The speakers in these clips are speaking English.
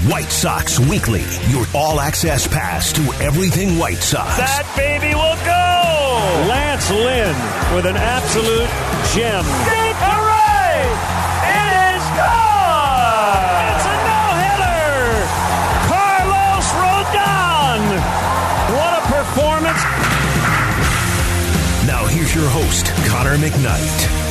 White Sox Weekly, your all access pass to everything White Sox. That baby will go! Lance Lynn with an absolute gem. Deep hooray! It is gone! It's a no hitter! Carlos Rodon! What a performance! Now here's your host, Connor McKnight.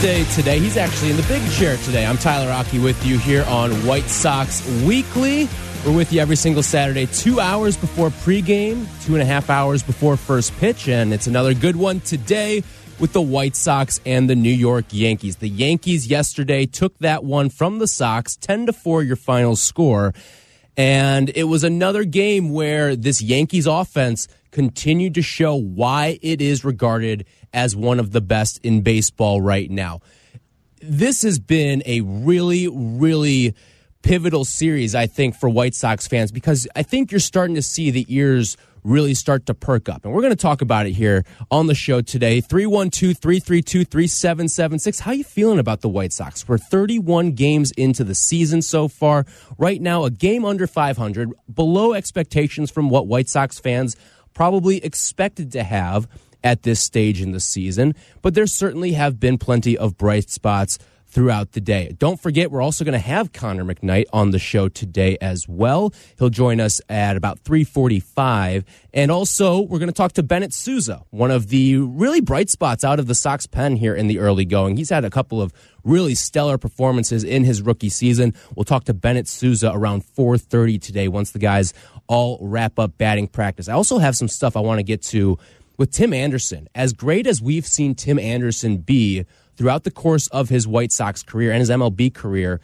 Day today. He's actually in the big chair today. I'm Tyler Rocky with you here on White Sox Weekly. We're with you every single Saturday, two hours before pregame, two and a half hours before first pitch, and it's another good one today with the White Sox and the New York Yankees. The Yankees yesterday took that one from the Sox, 10 to 4 your final score. And it was another game where this Yankees offense continued to show why it is regarded as one of the best in baseball right now. This has been a really, really pivotal series, I think, for White Sox fans because I think you're starting to see the ears really start to perk up. And we're going to talk about it here on the show today. 312 332 3776. How you feeling about the White Sox? We're 31 games into the season so far. Right now, a game under 500, below expectations from what White Sox fans probably expected to have at this stage in the season, but there certainly have been plenty of bright spots throughout the day. Don't forget, we're also going to have Connor McKnight on the show today as well. He'll join us at about 345. And also, we're going to talk to Bennett Sousa, one of the really bright spots out of the Sox pen here in the early going. He's had a couple of really stellar performances in his rookie season. We'll talk to Bennett Sousa around 430 today once the guys all wrap up batting practice. I also have some stuff I want to get to with Tim Anderson. As great as we've seen Tim Anderson be throughout the course of his White Sox career and his MLB career,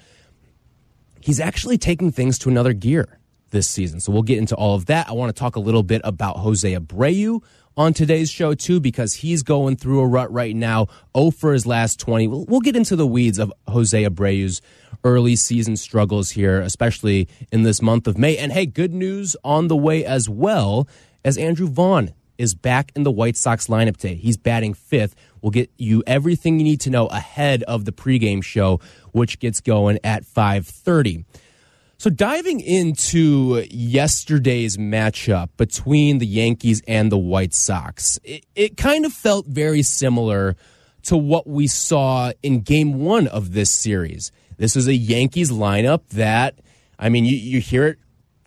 he's actually taking things to another gear this season. So we'll get into all of that. I want to talk a little bit about Jose Abreu on today's show too because he's going through a rut right now. Oh for his last 20. We'll, we'll get into the weeds of Jose Abreu's early season struggles here, especially in this month of May. And hey, good news on the way as well as Andrew Vaughn is back in the White Sox lineup today. He's batting fifth. We'll get you everything you need to know ahead of the pregame show, which gets going at 530. So diving into yesterday's matchup between the Yankees and the White Sox, it, it kind of felt very similar to what we saw in game one of this series. This is a Yankees lineup that, I mean, you, you hear it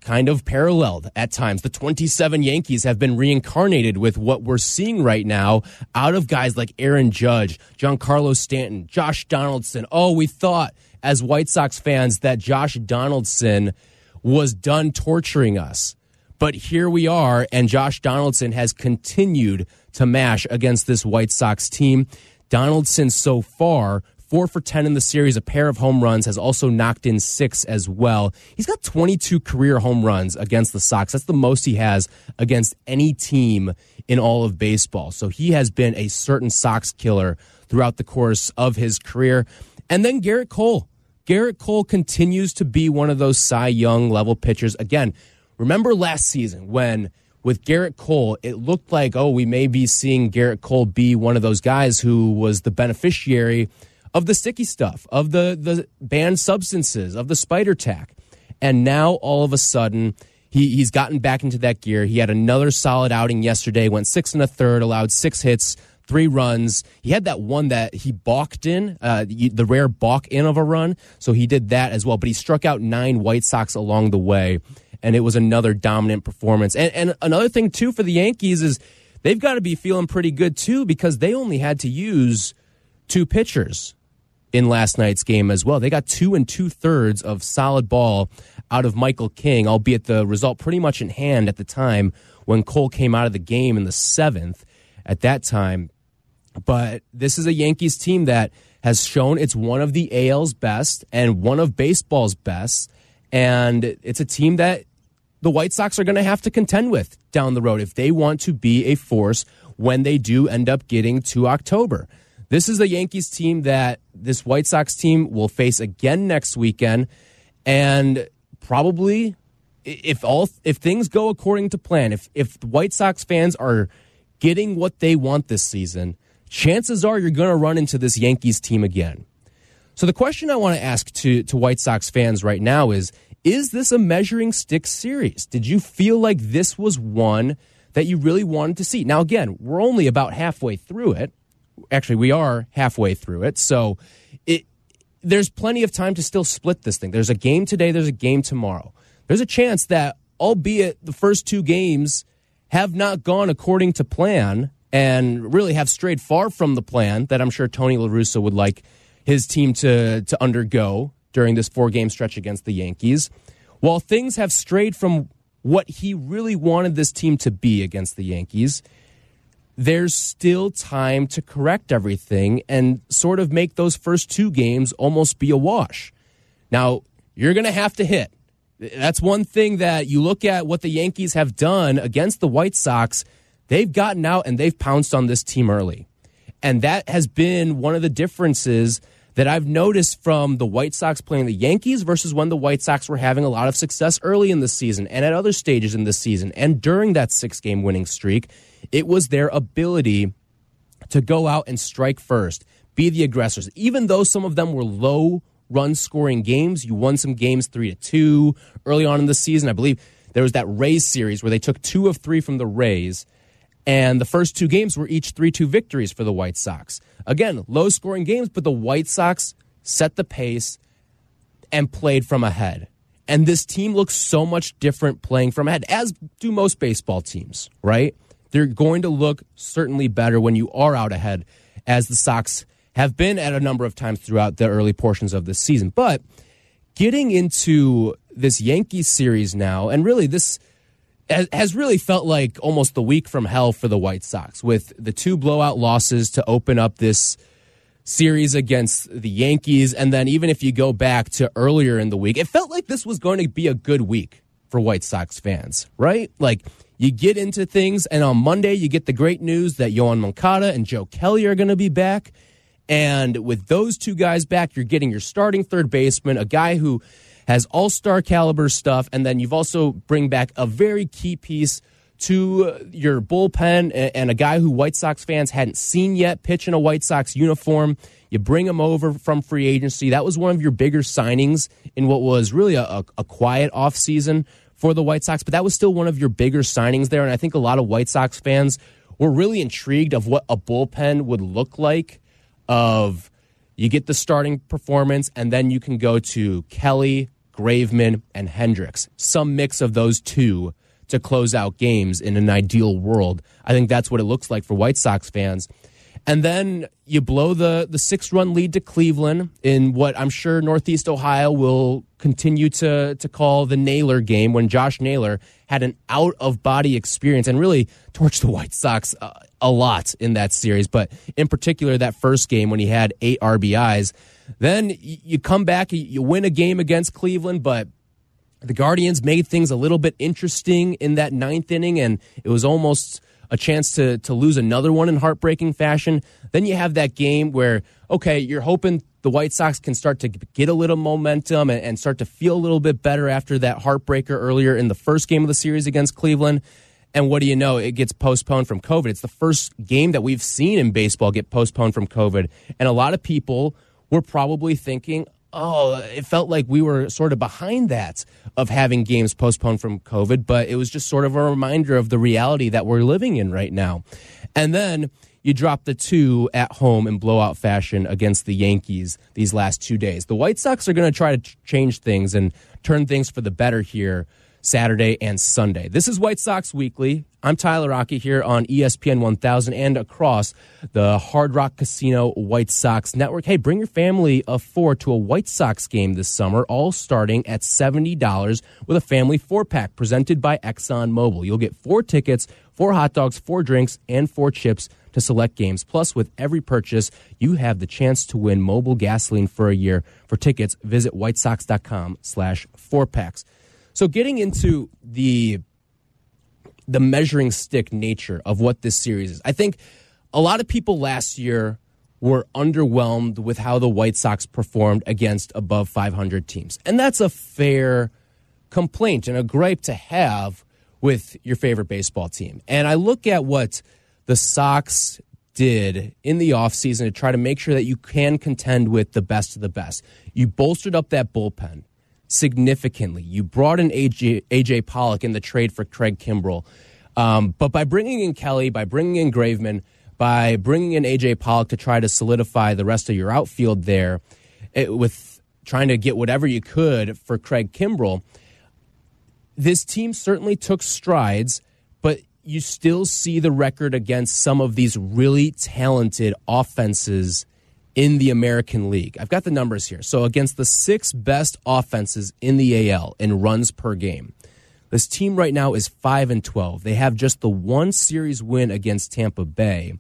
kind of paralleled at times. The 27 Yankees have been reincarnated with what we're seeing right now out of guys like Aaron Judge, Giancarlo Stanton, Josh Donaldson. Oh, we thought as White Sox fans that Josh Donaldson was done torturing us. But here we are, and Josh Donaldson has continued to mash against this White Sox team. Donaldson so far four for 10 in the series, a pair of home runs, has also knocked in six as well. He's got 22 career home runs against the Sox. That's the most he has against any team in all of baseball. So he has been a certain Sox killer throughout the course of his career. And then Gerrit Cole. Gerrit Cole continues to be one of those Cy Young level pitchers. Again, remember last season when with Gerrit Cole, it looked like, oh, we may be seeing Gerrit Cole be one of those guys who was the beneficiary of the sticky stuff, of the, the banned substances, of the spider tack. And now all of a sudden, he, he's gotten back into that gear. He had another solid outing yesterday, went six and a third, allowed six hits, three runs. He had that one that he balked in, uh, the rare balk in of a run. So he did that as well. But he struck out nine White Sox along the way. And it was another dominant performance. And, and another thing, too, for the Yankees is they've got to be feeling pretty good, too, because they only had to use two pitchers in last night's game as well. They got two and two thirds of solid ball out of Michael King, albeit the result pretty much in hand at the time when Cole came out of the game in the seventh at that time. But this is a Yankees team that has shown it's one of the AL's best and one of baseball's best. And it's a team that the White Sox are going to have to contend with down the road if they want to be a force when they do end up getting to October. This is the Yankees team that this White Sox team will face again next weekend, and probably if all if things go according to plan, if if White Sox fans are getting what they want this season, chances are you're going to run into this Yankees team again. So the question I want to ask to to White Sox fans right now is is this a measuring stick series? Did you feel like this was one that you really wanted to see? Now again, we're only about halfway through it. Actually, we are halfway through it. So it there's plenty of time to still split this thing. There's a game today, there's a game tomorrow. There's a chance that albeit the first two games have not gone according to plan and really have strayed far from the plan that I'm sure Tony La Russa would like his team to to undergo during this four game stretch against the Yankees. While things have strayed from what he really wanted this team to be against the Yankees, there's still time to correct everything and sort of make those first two games almost be a wash. Now, you're going to have to hit. That's one thing that you look at what the Yankees have done against the White Sox. They've gotten out and they've pounced on this team early. And that has been one of the differences that I've noticed from the White Sox playing the Yankees versus when the White Sox were having a lot of success early in the season and at other stages in the season and during that six game winning streak. It was their ability to go out and strike first, be the aggressors. Even though some of them were low run scoring games, you won some games three to two early on in the season. I believe there was that Rays series where they took two of three from the Rays and the first two games were each 3 2 victories for the White Sox. Again, low scoring games, but the White Sox set the pace and played from ahead. And this team looks so much different playing from ahead, as do most baseball teams, right? They're going to look certainly better when you are out ahead, as the Sox have been at a number of times throughout the early portions of this season. But getting into this Yankees series now, and really this has really felt like almost the week from hell for the White Sox with the two blowout losses to open up this series against the Yankees. And then even if you go back to earlier in the week, it felt like this was going to be a good week for White Sox fans, right? Like you get into things, and on Monday, you get the great news that Yoan Moncada and Joe Kelly are going to be back. And with those two guys back, you're getting your starting third baseman, a guy who has all star caliber stuff, and then you've also bring back a very key piece to your bullpen and a guy who White Sox fans hadn't seen yet pitch in a White Sox uniform. You bring him over from free agency. That was one of your bigger signings in what was really a, a, a quiet offseason for the White Sox, but that was still one of your bigger signings there. And I think a lot of White Sox fans were really intrigued of what a bullpen would look like of you get the starting performance and then you can go to Kelly, Graveman, and Hendriks. Some mix of those two to close out games in an ideal world. I think that's what it looks like for White Sox fans. And then you blow the, the six run lead to Cleveland in what I'm sure Northeast Ohio will continue to, to call the Naylor game when Josh Naylor had an out of body experience and really torched the White Sox uh, a lot in that series. But in particular, that first game when he had eight RBIs. Then you come back, you win a game against Cleveland, but the Guardians made things a little bit interesting in that ninth inning, and it was almost a chance to to lose another one in heartbreaking fashion. Then you have that game where okay, you're hoping the White Sox can start to get a little momentum and, and start to feel a little bit better after that heartbreaker earlier in the first game of the series against Cleveland. And what do you know? It gets postponed from COVID. It's the first game that we've seen in baseball get postponed from COVID. And a lot of people were probably thinking, oh, it felt like we were sort of behind that of having games postponed from COVID, but it was just sort of a reminder of the reality that we're living in right now. And then you drop the two at home in blowout fashion against the Yankees these last two days. The White Sox are going to try to change things and turn things for the better here Saturday and Sunday. This is White Sox Weekly. I'm Tyler Rocky here on ESPN 1000 and across the Hard Rock Casino White Sox Network. Hey, bring your family of four to a White Sox game this summer, all starting at $70 with a family four pack presented by Exxon Mobil. You'll get four tickets, four hot dogs, four drinks, and four chips to select games. Plus, with every purchase, you have the chance to win Mobil gasoline for a year. For tickets, visit whitesox.com slash four packs. So getting into the the measuring stick nature of what this series is. I think a lot of people last year were underwhelmed with how the White Sox performed against above 500 teams. And that's a fair complaint and a gripe to have with your favorite baseball team. And I look at what the Sox did in the offseason to try to make sure that you can contend with the best of the best. You bolstered up that bullpen significantly. You brought in AJ, AJ Pollock in the trade for Craig Kimbrel. Um, but by bringing in Kelly, by bringing in Graveman, by bringing in AJ Pollock to try to solidify the rest of your outfield there, it, with trying to get whatever you could for Craig Kimbrel, this team certainly took strides, but you still see the record against some of these really talented offenses in the American League. I've got the numbers here. So, against the six best offenses in the AL in runs per game, this team right now is 5 and 12. They have just the one series win against Tampa Bay.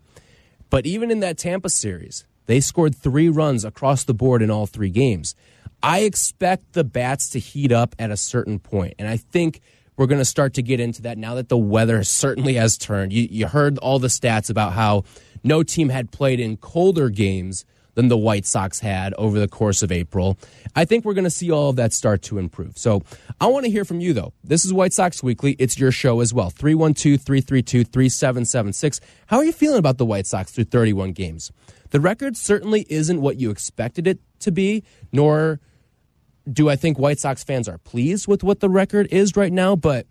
But even in that Tampa series, they scored three runs across the board in all three games. I expect the bats to heat up at a certain point, and I think we're going to start to get into that now that the weather certainly has turned. You, you heard all the stats about how no team had played in colder games than the White Sox had over the course of April. I think we're going to see all of that start to improve. So I want to hear from you, though. This is White Sox Weekly. It's your show as well. 312 332 3776. How are you feeling about the White Sox through 31 games? The record certainly isn't what you expected it to be, nor do I think White Sox fans are pleased with what the record is right now, but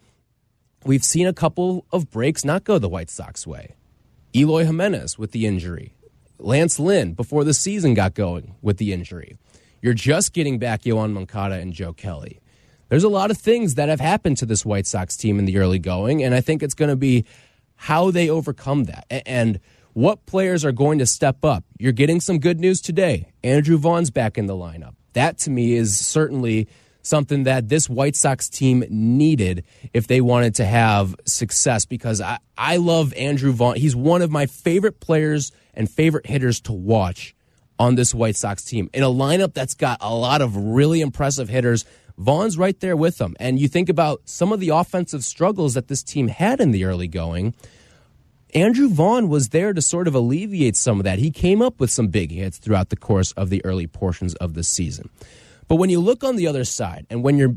we've seen a couple of breaks not go the White Sox way. Eloy Jimenez with the injury, Lance Lynn before the season got going with the injury. You're just getting back Yoan Moncada and Joe Kelly. There's a lot of things that have happened to this White Sox team in the early going, and I think it's going to be how they overcome that and what players are going to step up. You're getting some good news today. Andrew Vaughn's back in the lineup that to me is certainly something that this White Sox team needed if they wanted to have success because I, I love Andrew Vaughn. He's one of my favorite players and favorite hitters to watch on this White Sox team. In a lineup that's got a lot of really impressive hitters, Vaughn's right there with them. And you think about some of the offensive struggles that this team had in the early going. Andrew Vaughn was there to sort of alleviate some of that. He came up with some big hits throughout the course of the early portions of the season. But when you look on the other side and when you're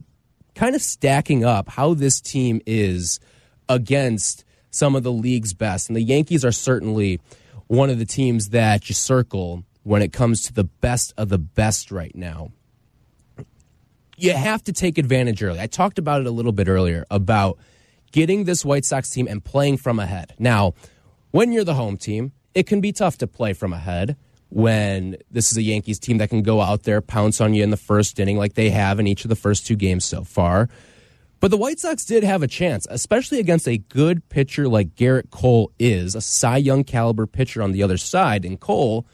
kind of stacking up how this team is against some of the league's best, and the Yankees are certainly one of the teams that you circle when it comes to the best of the best right now. You have to take advantage early. I talked about it a little bit earlier about getting this White Sox team and playing from ahead. Now, when you're the home team, it can be tough to play from ahead when this is a Yankees team that can go out there, pounce on you in the first inning like they have in each of the first two games so far. But the White Sox did have a chance, especially against a good pitcher like Gerrit Cole is, a Cy Young caliber pitcher on the other side. And Cole,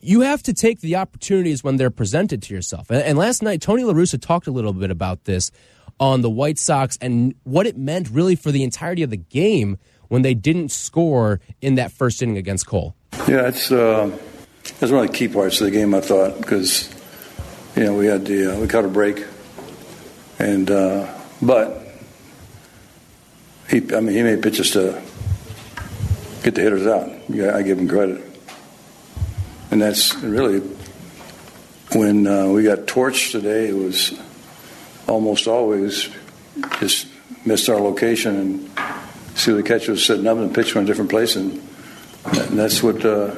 you have to take the opportunities when they're presented to yourself. And, last night, Tony La Russa talked a little bit about this on the White Sox and what it meant really for the entirety of the game when they didn't score in that first inning against Cole. Yeah, it's uh, that's one of the key parts of the game, I thought, because you know we had the uh, we caught a break, and uh, but he I mean he made pitches to get the hitters out. Yeah, I give him credit, and that's really when uh, we got torched today. It was almost always just missed our location and see the catcher was sitting up and pitch from a different place, and, and that's what uh,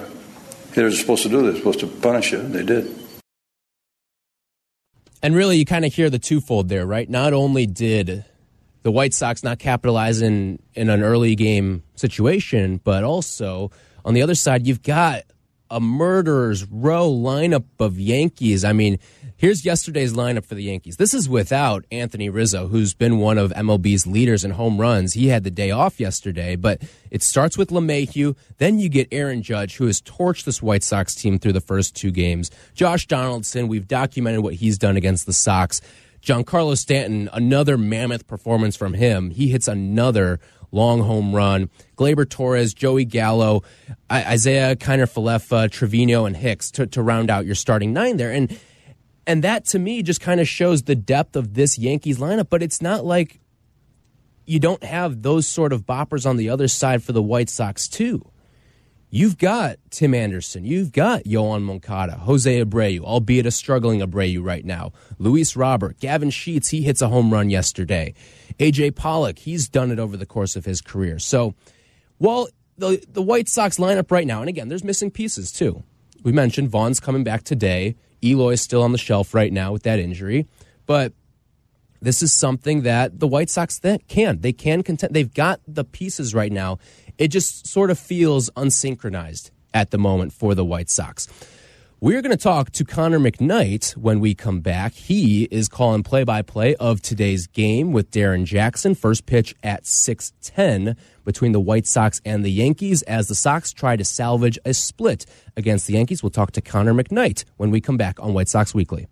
hitters are supposed to do. They're supposed to punish you. They did. And really, you kind of hear the twofold there, right? Not only did the White Sox not capitalize in, in an early game situation, but also on the other side, you've got a murderer's row lineup of Yankees. I mean, Here's yesterday's lineup for the Yankees. This is without Anthony Rizzo, who's been one of MLB's leaders in home runs. He had the day off yesterday, but it starts with LeMahieu. Then you get Aaron Judge, who has torched this White Sox team through the first two games. Josh Donaldson, we've documented what he's done against the Sox. Giancarlo Stanton, another mammoth performance from him. He hits another long home run. Gleyber Torres, Joey Gallo, Isiah Kiner Falefa, Trevino, and Hicks to, to round out your starting nine there. And and that to me just kind of shows the depth of this Yankees lineup. But it's not like you don't have those sort of boppers on the other side for the White Sox, too. You've got Tim Anderson. You've got Yoan Moncada, Jose Abreu, albeit a struggling Abreu right now. Luis Robert, Gavin Sheets, he hits a home run yesterday. AJ Pollock, he's done it over the course of his career. So while the the White Sox lineup right now, and again, there's missing pieces too. We mentioned Vaughn's coming back today. Eloy's still on the shelf right now with that injury, but this is something that the White Sox can they can contend. They've got the pieces right now. It just sort of feels unsynchronized at the moment for the White Sox. We're going to talk to Connor McKnight when we come back. He is calling play-by-play of today's game with Darren Jackson. First pitch at 6:10 between the White Sox and the Yankees as the Sox try to salvage a split against the Yankees. We'll talk to Connor McKnight when we come back on White Sox Weekly.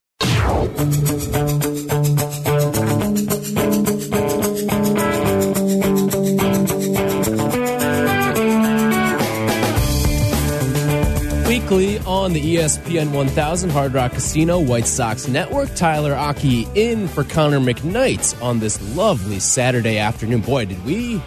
Weekly on the ESPN 1000 Hard Rock Casino White Sox Network. Tyler Aki in for Connor McKnight on this lovely Saturday afternoon. Boy, did we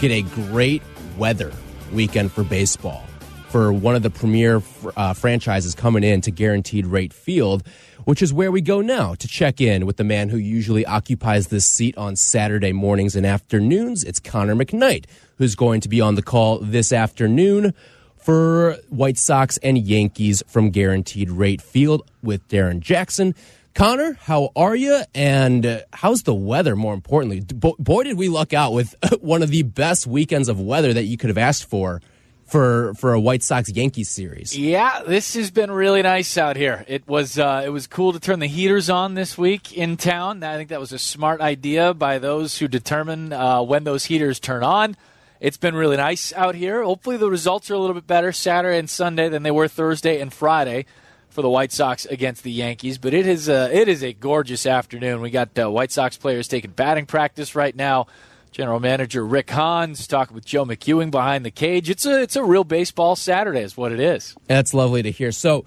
get a great weather weekend for baseball for one of the premier uh, franchises coming in to Guaranteed Rate Field, which is where we go now to check in with the man who usually occupies this seat on Saturday mornings and afternoons. It's Connor McKnight, who's going to be on the call this afternoon for White Sox and Yankees from Guaranteed Rate Field with Darren Jackson. Connor, how are you? And uh, how's the weather, more importantly? Bo- boy, did we luck out with one of the best weekends of weather that you could have asked for for for a White Sox Yankees series. Yeah, this has been really nice out here. It was uh, it was cool to turn the heaters on this week in town. I think that was a smart idea by those who determine uh, when those heaters turn on. It's been really nice out here. Hopefully, the results are a little bit better Saturday and Sunday than they were Thursday and Friday for the White Sox against the Yankees. But it is a, it is a gorgeous afternoon. We got uh, White Sox players taking batting practice right now. General Manager Rick Hahns talking with Joe McEwing behind the cage. It's a it's a real baseball Saturday, is what it is. That's lovely to hear. So,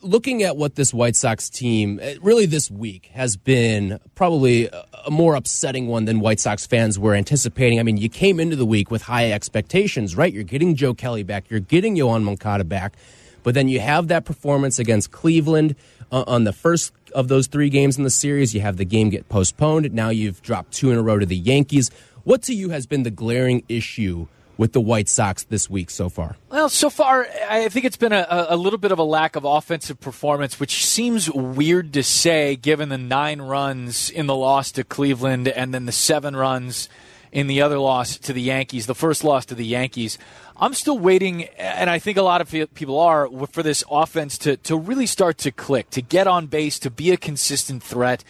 looking at what this White Sox team, eh, really this week, has been probably a more upsetting one than White Sox fans were anticipating. I mean, you came into the week with high expectations, right? You're getting Joe Kelly back, you're getting Yoan Moncada back, but then you have that performance against Cleveland uh, on the first of those three games in the series. You have the game get postponed. Now you've dropped two in a row to the Yankees. What to you has been the glaring issue with the White Sox this week so far? Well, so far, I think it's been a, a little bit of a lack of offensive performance, which seems weird to say given the nine runs in the loss to Cleveland and then the seven runs in the other loss to the Yankees, the first loss to the Yankees. I'm still waiting, and I think a lot of people are, for this offense to, to really start to click, to get on base, to be a consistent threat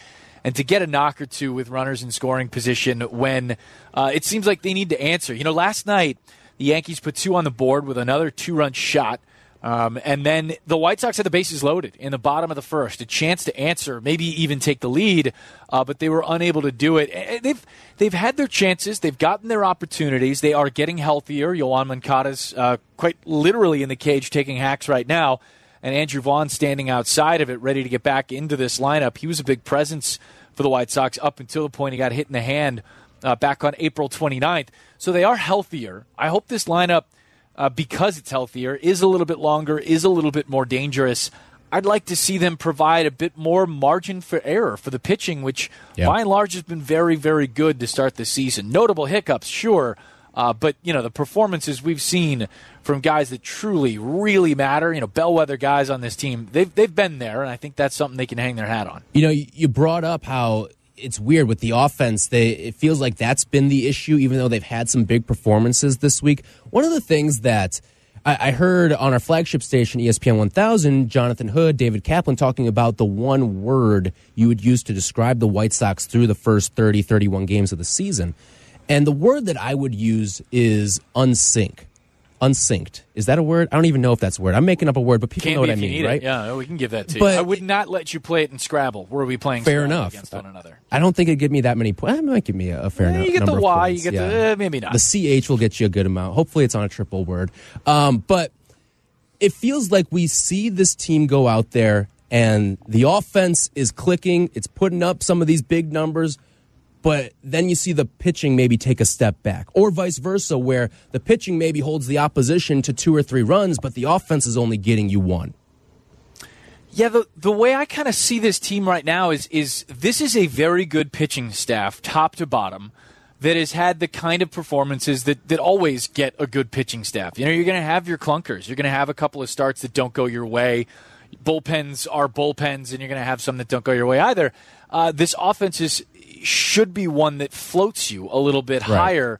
and to get a knock or two with runners in scoring position when uh, it seems like they need to answer. You know, last night the Yankees put two on the board with another two run shot. Um, and then the White Sox had the bases loaded in the bottom of the first, a chance to answer, maybe even take the lead, uh, but they were unable to do it. They've they've had their chances, they've gotten their opportunities. They are getting healthier. Yoan Moncada's uh, quite literally in the cage taking hacks right now and Andrew Vaughn standing outside of it, ready to get back into this lineup. He was a big presence for the White Sox up until the point he got hit in the hand uh, back on April 29th. So they are healthier. I hope this lineup, uh, because it's healthier, is a little bit longer, is a little bit more dangerous. I'd like to see them provide a bit more margin for error for the pitching, which by and large has been very, very good to start the season. Notable hiccups, sure, uh, but you know the performances we've seen from guys that truly, really matter. You know, bellwether guys on this team. They've they've been there, and I think that's something they can hang their hat on. You know, you brought up how it's weird with the offense. They it feels like that's been the issue, even though they've had some big performances this week. One of the things that I, I heard on our flagship station, ESPN 1000, Jonathan Hood, David Kaplan talking about the one word you would use to describe the White Sox through the first 30, 31 games of the season. And the word that I would use is unsync. Unsynced. Is that a word? I don't even know if that's a word. I'm making up a word, but people Can know what I mean, right? it. Yeah, we can give that to But you. I would not let you play it in Scrabble. Were we playing Fair Scrabble enough. against one another? I don't think it'd give me that many points. It might give me a, fair Eh, enough you get the Y, you get yeah. the eh, maybe not. The CH will get you a good amount. Hopefully, it's on a triple word. Um, but it feels like we see this team go out there and the offense is clicking. It's putting up some of these big numbers. But then you see the pitching maybe take a step back, or vice versa, where the pitching maybe holds the opposition to two or three runs, but the offense is only getting you one. Yeah, the the way I kind of see this team right now is is this is a very good pitching staff, top to bottom, that has had the kind of performances that, that always get a good pitching staff. You know, you're going to have your clunkers. You're going to have a couple of starts that don't go your way. Bullpens are bullpens, and you're going to have some that don't go your way either. Uh, this offense is, should be one that floats you a little bit Right. higher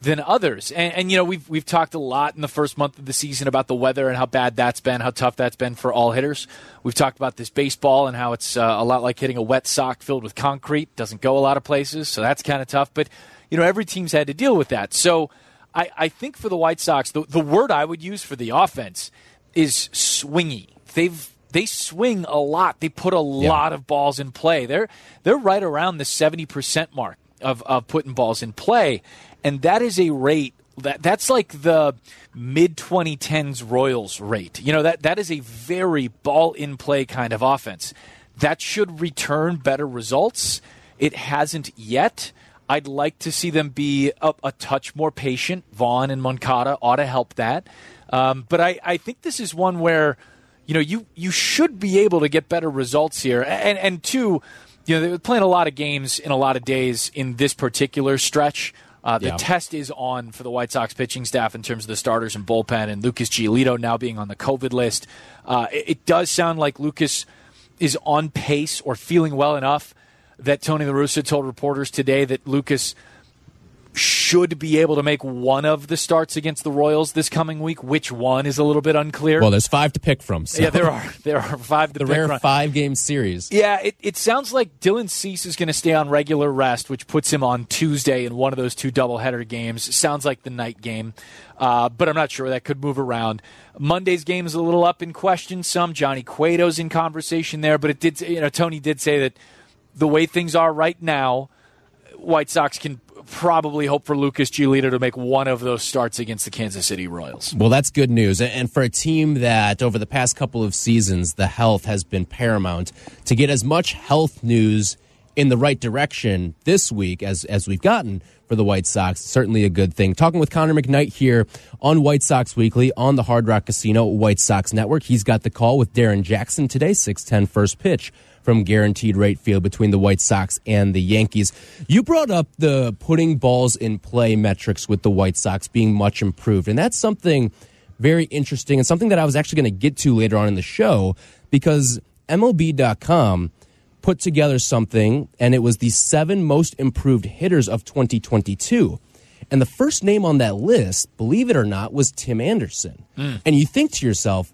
than others. And, and you know, we've we've talked a lot in the first month of the season about the weather and how bad that's been, how tough that's been for all hitters. We've talked about this baseball and how it's uh, a lot like hitting a wet sock filled with concrete. Doesn't go a lot of places, so that's kind of tough. But you know, every team's had to deal with that. So I, I think for the White Sox, the, the word I would use for the offense is swingy. They've they swing a lot. They put a lot of balls in play. They're they're right around the seventy percent mark of, of putting balls in play, and that is a rate that that's like the mid 2010s Royals rate. You know that that is a very ball in play kind of offense. That should return better results. It hasn't yet. I'd like to see them be a, a touch more patient. Vaughn and Moncada ought to help that. Um, but I, I think this is one where you know you you should be able to get better results here. And and two, you know they're playing a lot of games in a lot of days in this particular stretch. Uh, the Yeah. test is on for the White Sox pitching staff in terms of the starters and bullpen, and Lucas Giolito now being on the COVID list. Uh, it, it does sound like Lucas is on pace or feeling well enough that Tony La Russa told reporters today that Lucas should be able to make one of the starts against the Royals this coming week. Which one is a little bit unclear. Well, there's five to pick from. So yeah, there are there are five to the pick rare from. five game series. Yeah, it, it sounds like Dylan Cease is going to stay on regular rest, which puts him on Tuesday in one of those two doubleheader games. Sounds like the night game, uh, but I'm not sure. That could move around. Monday's game is a little up in question. Some Johnny Cueto's in conversation there, but it did. You know, Tony did say that the way things are right now, White Sox can probably hope for Lucas Giolito to make one of those starts against the Kansas City Royals. Well, that's good news. And for a team that over the past couple of seasons, the health has been paramount, to get as much health news in the right direction this week as, as we've gotten for the White Sox, certainly a good thing. Talking with Connor McKnight here on White Sox Weekly on the Hard Rock Casino White Sox Network. He's got the call with Darren Jackson today, 610 first pitch from Guaranteed Rate Field between the White Sox and the Yankees. You brought up the putting balls in play metrics with the White Sox being much improved, and that's something very interesting and something that I was actually going to get to later on in the show because MLB.com put together something, and it was the seven most improved hitters of 2022. And the first name on that list, believe it or not, was Tim Anderson. Hmm. And you think to yourself,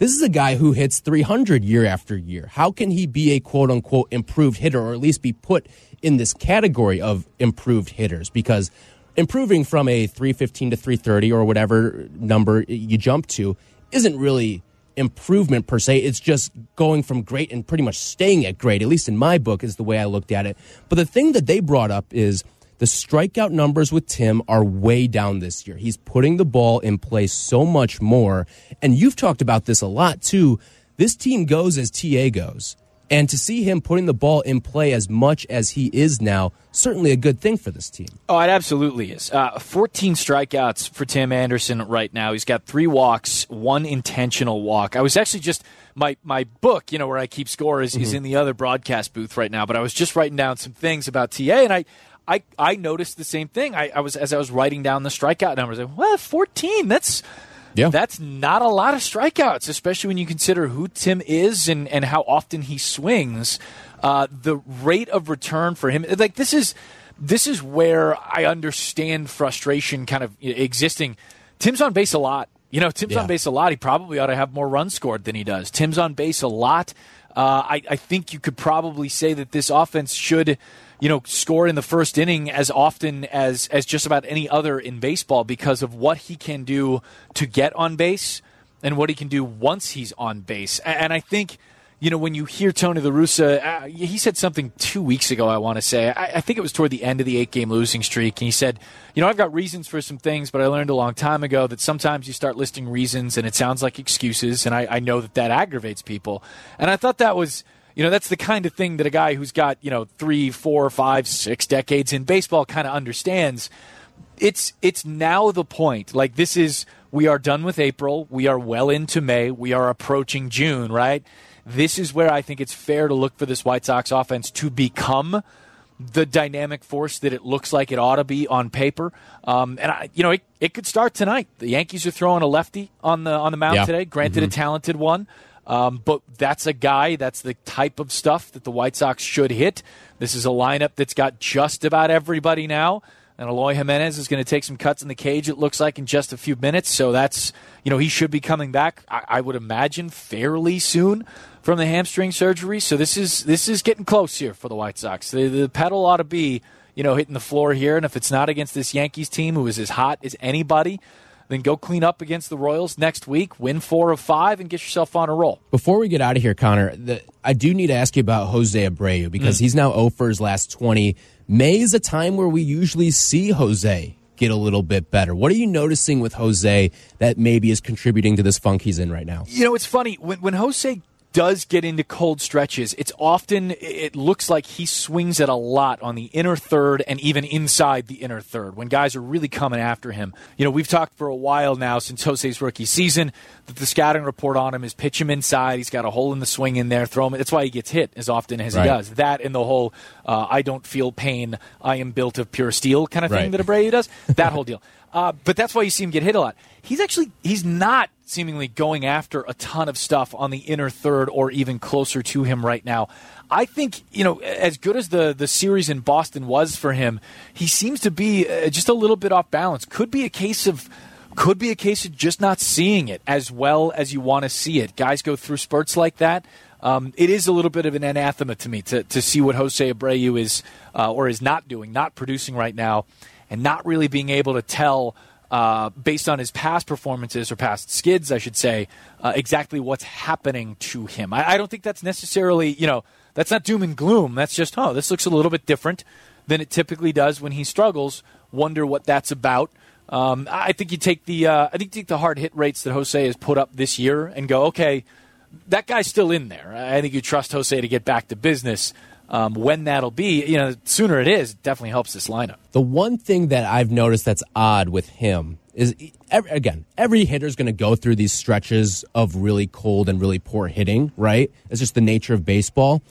this is a guy who hits 300 year after year. How can he be a quote unquote improved hitter or at least be put in this category of improved hitters? Because improving from a 315 to 330 or whatever number you jump to isn't really improvement per se. It's just going from great and pretty much staying at great, at least in my book, is the way I looked at it. But the thing that they brought up is the strikeout numbers with Tim are way down this year. He's putting the ball in play so much more. And you've talked about this a lot too. This team goes as TA goes. And to see him putting the ball in play as much as he is now, certainly a good thing for this team. Oh, it absolutely is. Uh, 14 strikeouts for Tim Anderson right now. He's got three walks, one intentional walk. I was actually just my my book, you know, where I keep score is, is in the other broadcast booth right now. But I was just writing down some things about TA, and I. I, I noticed the same thing. I, I was as I was writing down the strikeout numbers. I went, well, fourteen. That's Yeah. that's not a lot of strikeouts, especially when you consider who Tim is and, and how often he swings. Uh, the rate of return for him, like this is this is where I understand frustration kind of existing. Tim's on base a lot. You know, Tim's Yeah. on base a lot. He probably ought to have more runs scored than he does. Tim's on base a lot. Uh, I, I think you could probably say that this offense should, you know, score in the first inning as often as as just about any other in baseball because of what he can do to get on base and what he can do once he's on base. And I think, you know, when you hear Tony La Russa, uh, he said something two weeks ago, I want to say. I, I think it was toward the end of the eight game losing streak. And he said, you know, I've got reasons for some things, but I learned a long time ago that sometimes you start listing reasons and it sounds like excuses. And I, I know that that aggravates people. And I thought that was. You know, that's the kind of thing that a guy who's got, you know, three, four, five, six decades in baseball kind of understands it's it's now the point. Like this is we are done with April. We are well into May. We are approaching June, right? This is where I think it's fair to look for this White Sox offense to become the dynamic force that it looks like it ought to be on paper. Um, and I, you know, it, it could start tonight. The Yankees are throwing a lefty on the on the mound Yeah. today. Granted, a talented one, um, but that's a guy. That's the type of stuff that the White Sox should hit. This is a lineup that's got just about everybody now. And Eloy Jimenez is going to take some cuts in the cage. It looks like in just a few minutes. So that's you know he should be coming back. I, I would imagine fairly soon from the hamstring surgery. So this is this is getting close here for the White Sox. The, the pedal ought to be you know hitting the floor here. And if it's not against this Yankees team who is as hot as anybody, then go clean up against the Royals next week. Win four of five and get yourself on a roll. Before we get out of here, Connor, the, I do need to ask you about Jose Abreu because hmm. he's now 0 for his last 20. May is a time where we usually see Jose get a little bit better. What are you noticing with Jose that maybe is contributing to this funk he's in right now? You know, it's funny when when Jose does get into cold stretches. It's often it looks like he swings it a lot on the inner third and even inside the inner third when guys are really coming after him. You know, we've talked for a while now since Jose's rookie season that the scouting report on him is pitch him inside. He's got a hole in the swing in there, throw him. That's why he gets hit as often as Right. he does. That and the whole uh, I don't feel pain, I am built of pure steel kind of thing Right. that Abreu does. That whole deal. Uh, but that's why you see him get hit a lot. He's actually he's not seemingly going after a ton of stuff on the inner third or even closer to him right now. I think you know as good as the the series in Boston was for him, he seems to be uh, just a little bit off balance. Could be a case of could be a case of just not seeing it as well as you want to see it. Guys go through spurts like that. Um, it is a little bit of an anathema to me to, to see what Jose Abreu is uh, or is not doing, not producing right now, and not really being able to tell, uh, based on his past performances or past skids, I should say, uh, exactly what's happening to him. I, I don't think that's necessarily, you know, that's not doom and gloom. That's just, oh, this looks a little bit different than it typically does when he struggles. Wonder what that's about. Um, I think you take the uh, I think you take the hard hit rates that Jose has put up this year and go, okay, that guy's still in there. I think you trust Jose to get back to business. Um, when that'll be, you know, sooner it is, it definitely helps this lineup. The one thing that I've noticed that's odd with him is, every, again, every hitter's going to go through these stretches of really cold and really poor hitting, right? It's just the nature of baseball.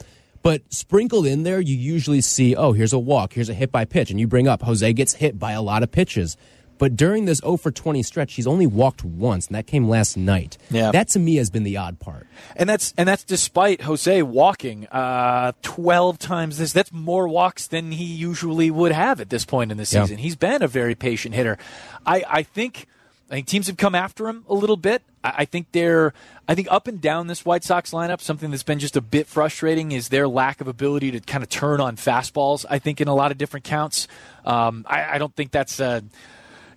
But sprinkled in there, you usually see, oh, here's a walk, here's a hit by pitch, and you bring up Jose gets hit by a lot of pitches. But during this 0 for 20 stretch, he's only walked once, and that came last night. Yeah. That to me has been the odd part. And that's and that's despite Jose walking uh, twelve times this. That's more walks than he usually would have at this point in the Yeah. season. He's been a very patient hitter. I, I think I think teams have come after him a little bit. I, I think they're I think up and down this White Sox lineup, something that's been just a bit frustrating is their lack of ability to kind of turn on fastballs. I think in a lot of different counts. Um, I, I don't think that's a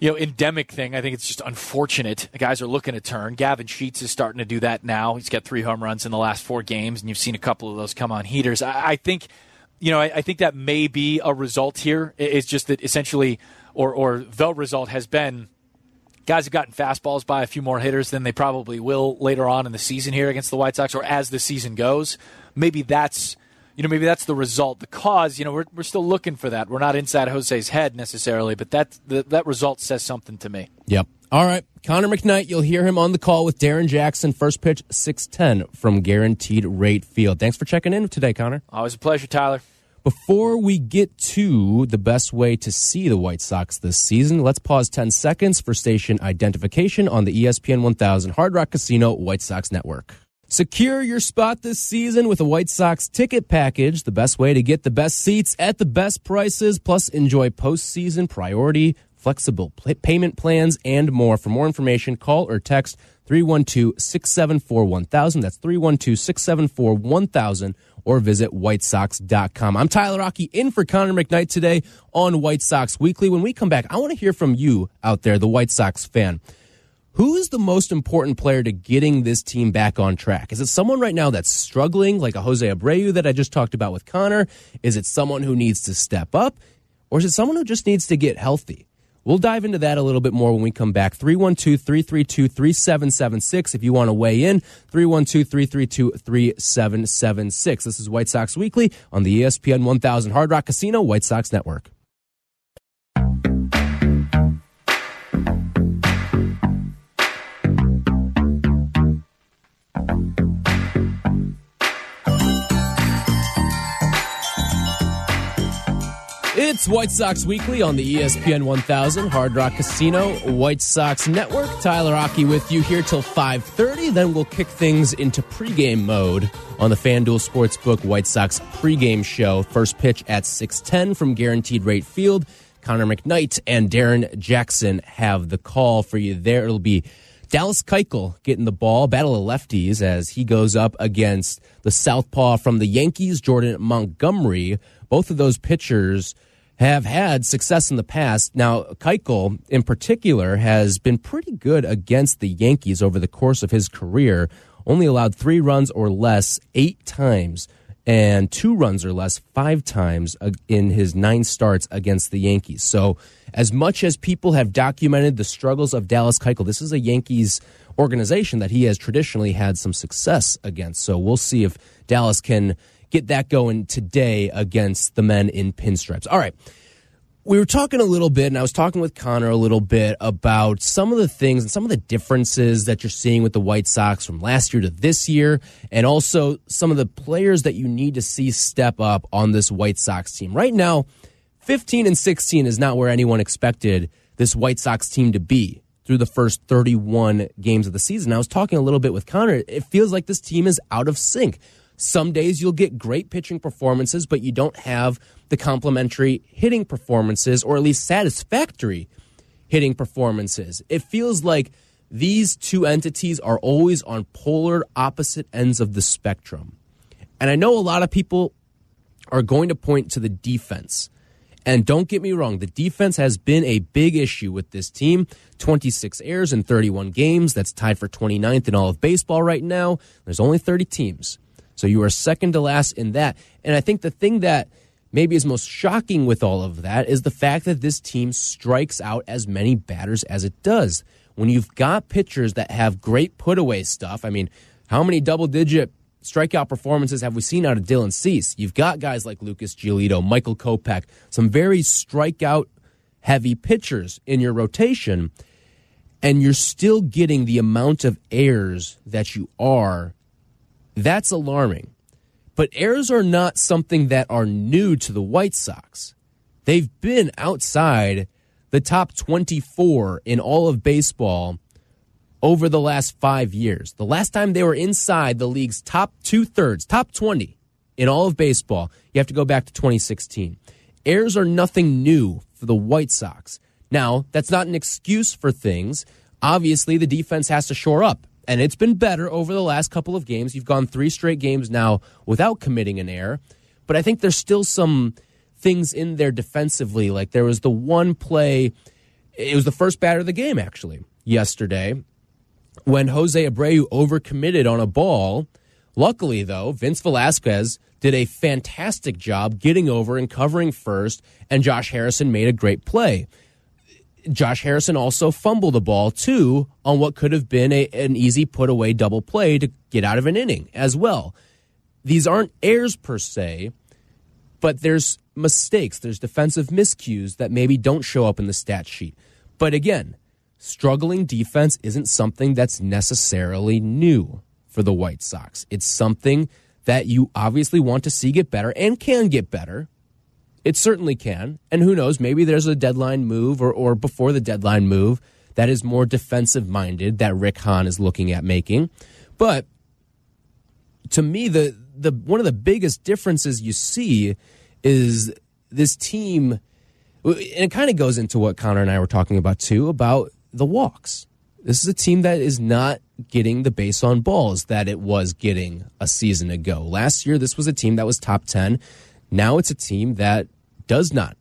you know, endemic thing. I think it's just unfortunate. The guys are looking to turn. Gavin Sheets is starting to do that now. He's got three home runs in the last four games, and you've seen a couple of those come on heaters. I, I think, you know, I, I think that may be a result here. It's just that essentially, or or the result has been guys have gotten fastballs by a few more hitters than they probably will later on in the season here against the White Sox, or as the season goes. Maybe that's you know maybe that's the result. The cause, you know, we're we're still looking for that. We're not inside Jose's head necessarily, but that the, that result says something to me. Yep. All right. Connor McKnight, you'll hear him on the call with Darren Jackson. First pitch, 610 from Guaranteed Rate Field. Thanks for checking in today, Connor. Always a pleasure, Tyler. Before we get to the best way to see the White Sox this season, let's pause 10 seconds for station identification on the ESPN 1000 Hard Rock Casino White Sox Network. Secure your spot this season with a White Sox ticket package, the best way to get the best seats at the best prices, plus enjoy postseason priority, flexible payment plans, and more. For more information, call or text 312 674 1000. That's 312 674 1000 or visit whitesox.com. I'm Tyler Rocky in for Connor McKnight today on White Sox Weekly. When we come back, I want to hear from you out there, the White Sox fan. Who is the most important player to getting this team back on track? Is it someone right now that's struggling, like a Jose Abreu that I just talked about with Connor? Is it someone who needs to step up? Or is it someone who just needs to get healthy? We'll dive into that a little bit more when we come back. 312 332 3776. If you want to weigh in, 312 332 3776. This is White Sox Weekly on the ESPN 1000 Hard Rock Casino White Sox Network. It's White Sox Weekly on the ESPN 1000 Hard Rock Casino White Sox Network. Tyler Aki with you here till 5:30. Then we'll kick things into pregame mode on the FanDuel Sportsbook White Sox pregame show. First pitch at 6:10 from Guaranteed Rate Field. Connor McKnight and Darren Jackson have the call for you there. It'll be Dallas Keuchel getting the ball, battle of lefties as he goes up against the southpaw from the Yankees, Jordan Montgomery. Both of those pitchers have had success in the past. Now, Keuchel in particular has been pretty good against the Yankees over the course of his career. Only allowed three runs or less eight times and two runs or less five times in his nine starts against the Yankees. So, as much as people have documented the struggles of Dallas Keuchel, this is a Yankees organization that he has traditionally had some success against. So, we'll see if Dallas can get that going today against the men in pinstripes. All right we were talking a little bit, and I was talking with Connor a little bit about some of the things and some of the differences that you're seeing with the White Sox from last year to this year, and also some of the players that you need to see step up on this White Sox team. Right now, 15 and 16 is not where anyone expected this White Sox team to be through the first 31 games of the season. I was talking a little bit with Connor. It feels like this team is out of sync. Some days you'll get great pitching performances, but you don't have the complementary hitting performances, or at least satisfactory hitting performances. It feels like these two entities are always on polar opposite ends of the spectrum. And I know a lot of people are going to point to the defense. And don't get me wrong, the defense has been a big issue with this team. 26 errors in 31 games. That's tied for 29th in all of baseball right now. There's only 30 teams. So you are second to last in that. And I think the thing that maybe is most shocking with all of that is the fact that this team strikes out as many batters as it does. When you've got pitchers that have great put away stuff, I mean, how many double digit strikeout performances have we seen out of Dylan Cease? You've got guys like Lucas Giolito, Michael Kopech, some very strikeout heavy pitchers in your rotation, and you're still getting the amount of errors that you are. That's alarming. But errors are not something that are new to the White Sox. They've been outside the top 24 in all of baseball over the last five years. The last time they were inside the league's top two thirds, top 20 in all of baseball, you have to go back to 2016. Errors are nothing new for the White Sox. Now, that's not an excuse for things. Obviously, the defense has to shore up, and it's been better over the last couple of games. You've gone three straight games now without committing an error, but I think there's still some things in there defensively. Like there was the one play, it was the first batter of the game, actually, yesterday when Jose Abreu overcommitted on a ball. Luckily, though, Vince Velasquez did a fantastic job getting over and covering first, and Josh Harrison made a great play. Josh Harrison also fumbled the ball, too, on what could have been a, an easy put away double play to get out of an inning as well. These aren't errors per se, but there's mistakes, there's defensive miscues that maybe don't show up in the stat sheet. But again, struggling defense isn't something that's necessarily new for the White Sox. It's something that you obviously want to see get better and can get better. It certainly can. And who knows, maybe there's a deadline move or, or before the deadline move that is more defensive minded that Rick Hahn is looking at making. But to me, the the one of the biggest differences you see is this team and it kind of goes into what Connor and I were talking about too about the walks. This is a team that is not getting the base on balls that it was getting a season ago. Last year, this was a team that was top 10. Now it's a team that does not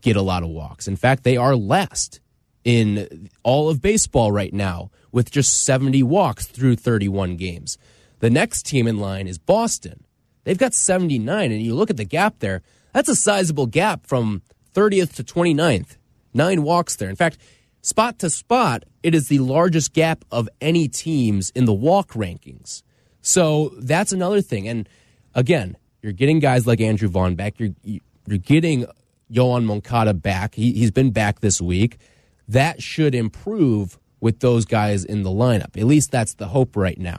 get a lot of walks. In fact, they are last in all of baseball right now with just 70 walks through 31 games. The next team in line is Boston. They've got 79, and you look at the gap there, that's a sizable gap from 30th to 29th. Nine walks there. In fact, spot to spot, it is the largest gap of any teams in the walk rankings. So that's another thing. And again, you're getting guys like Andrew Vaughn back. You're you're getting Yoan Moncada back. He, he's been back this week. That should improve with those guys in the lineup. At least that's the hope right now.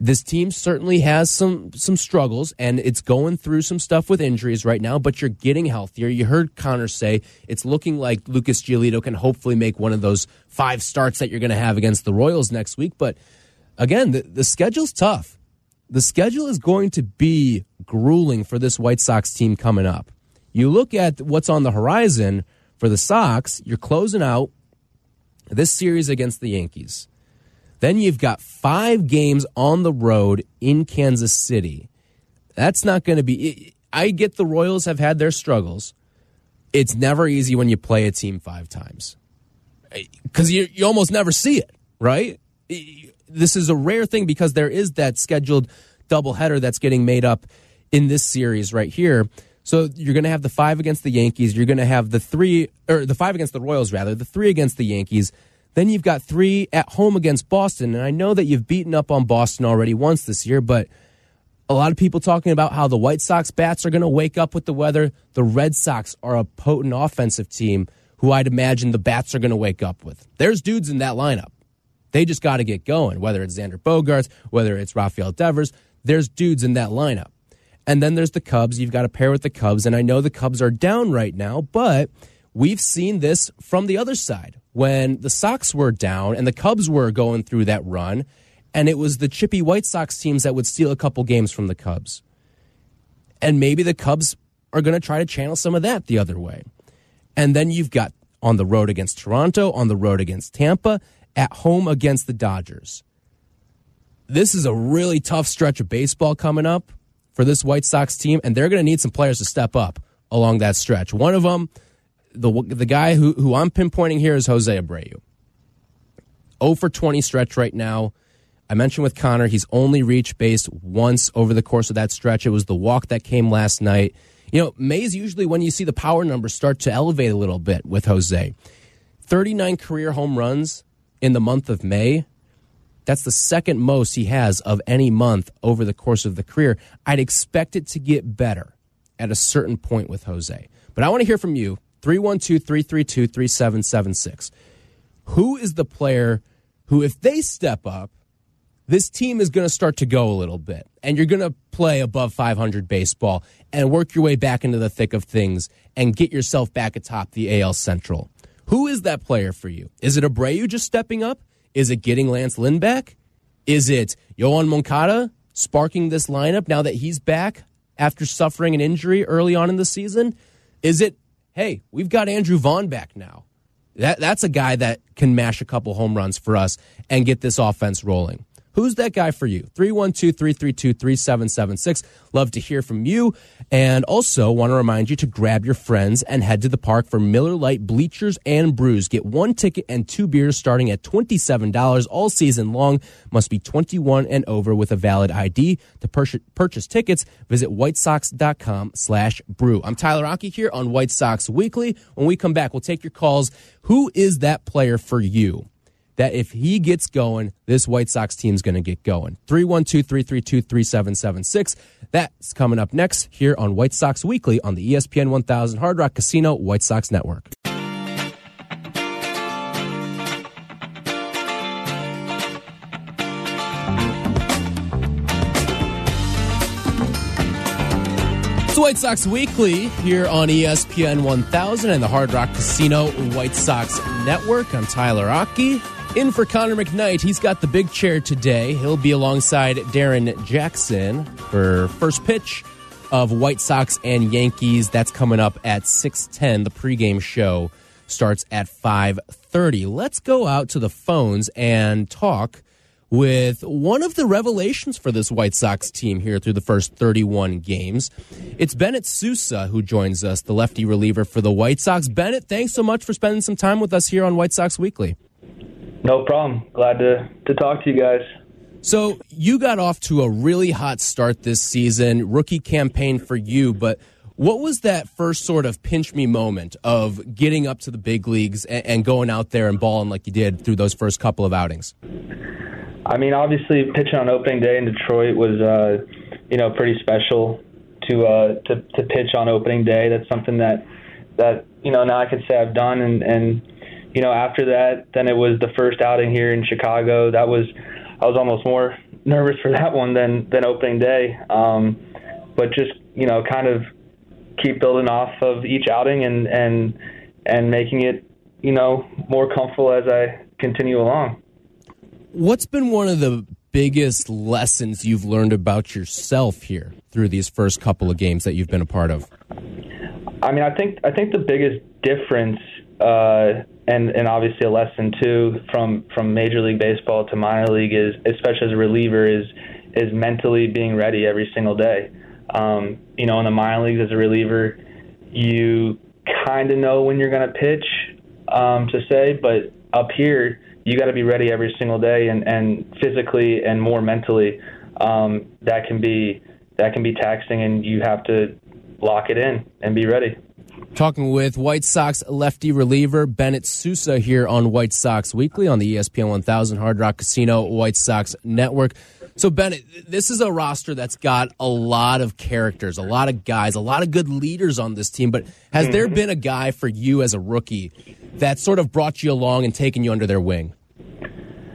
this team certainly has some some struggles and it's going through some stuff with injuries right now but you're getting healthier you heard connor say it's looking like lucas giolito can hopefully make one of those five starts that you're going to have against the royals next week but again the, the schedule's tough the schedule is going to be grueling for this white sox team coming up you look at what's on the horizon for the sox you're closing out this series against the yankees then you've got five games on the road in Kansas City. That's not going to be. I get the Royals have had their struggles. It's never easy when you play a team five times because you, you almost never see it, right? This is a rare thing because there is that scheduled doubleheader that's getting made up in this series right here. So you're going to have the five against the Yankees. You're going to have the three, or the five against the Royals, rather, the three against the Yankees. Then you've got three at home against Boston. And I know that you've beaten up on Boston already once this year, but a lot of people talking about how the White Sox bats are going to wake up with the weather. The Red Sox are a potent offensive team who I'd imagine the bats are going to wake up with. There's dudes in that lineup. They just got to get going, whether it's Xander Bogaerts, whether it's Rafael Devers. There's dudes in that lineup. And then there's the Cubs. You've got to pair with the Cubs. And I know the Cubs are down right now, but we've seen this from the other side when the Sox were down and the Cubs were going through that run, and it was the chippy White Sox teams that would steal a couple games from the Cubs. And maybe the Cubs are going to try to channel some of that the other way. And then you've got on the road against Toronto, on the road against Tampa, at home against the Dodgers. This is a really tough stretch of baseball coming up for this White Sox team, and they're going to need some players to step up along that stretch. One of them, the the guy who who I'm pinpointing here is Jose Abreu. 0 for 20 stretch right now. I mentioned with Connor, he's only reached base once over the course of that stretch. It was the walk that came last night. You know, May is usually when you see the power numbers start to elevate a little bit with Jose. 39 career home runs in the month of May. That's the second most he has of any month over the course of the career. I'd expect it to get better at a certain point with Jose. But I want to hear from you. 312 332 3776. Who is the player who, if they step up, this team is going to start to go a little bit and you're going to play above 500 baseball and work your way back into the thick of things and get yourself back atop the AL Central. Who is that player for you? Is it Abreu just stepping up? Is it getting Lance Lynn back? Is it Yoan Moncada sparking this lineup now that he's back after suffering an injury early on in the season? Is it hey, we've got Andrew Vaughn back now. That, that's a guy that can mash a couple home runs for us and get this offense rolling. Who's that guy for you? 312 332 3776. Love to hear from you. And also want to remind you to grab your friends and head to the park for Miller Lite Bleachers and Brews. Get one ticket and two beers starting at $27 all season long. Must be 21 and over with a valid ID. To purchase tickets, visit whitesox.com slash brew. I'm Tyler Aki here on White Sox Weekly. When we come back, we'll take your calls. Who is that player for you? That if he gets going, this White Sox team's going to get going. 312 332 3776. That's coming up next here on White Sox Weekly on the ESPN 1000 Hard Rock Casino White Sox Network. It's White Sox Weekly here on ESPN 1000 and the Hard Rock Casino White Sox Network. I'm Tyler Aki. In for Connor McKnight, he's got the big chair today. He'll be alongside Darren Jackson for first pitch of White Sox and Yankees. That's coming up at 6:10. The pregame show starts at 5:30. Let's go out to the phones and talk with one of the revelations for this White Sox team here through the first 31 games. It's Bennett Sousa who joins us, the lefty reliever for the White Sox. Bennett, thanks so much for spending some time with us here on White Sox Weekly. No problem. Glad to, to talk to you guys. So you got off to a really hot start this season, rookie campaign for you, but what was that first sort of pinch me moment of getting up to the big leagues and, and going out there and balling like you did through those first couple of outings? I mean, obviously, pitching on opening day in Detroit was, uh, you know, pretty special to, uh, to to pitch on opening day. That's something that that you know now I could say I've done, and and you know, after that, then it was the first outing here in Chicago. That was I was almost more nervous for that one than than opening day. Um, but just you know, kind of keep building off of each outing and and and making it you know more comfortable as I continue along. What's been one of the biggest lessons you've learned about yourself here through these first couple of games that you've been a part of? I mean, I think I think the biggest difference, uh, and and obviously a lesson too from from Major League Baseball to minor league is, especially as a reliever, is is mentally being ready every single day. Um, you know, in the minor leagues as a reliever, you kind of know when you're going to pitch um, to say, but up here, you got to be ready every single day, and, and physically and more mentally, um, that can be that can be taxing, and you have to lock it in and be ready. Talking with White Sox lefty reliever Bennett Sousa here on White Sox Weekly on the ESPN 1000 Hard Rock Casino White Sox Network. So, Bennett, this is a roster that's got a lot of characters, a lot of guys, a lot of good leaders on this team. But has there mm-hmm. been a guy for you as a rookie that sort of brought you along and taken you under their wing?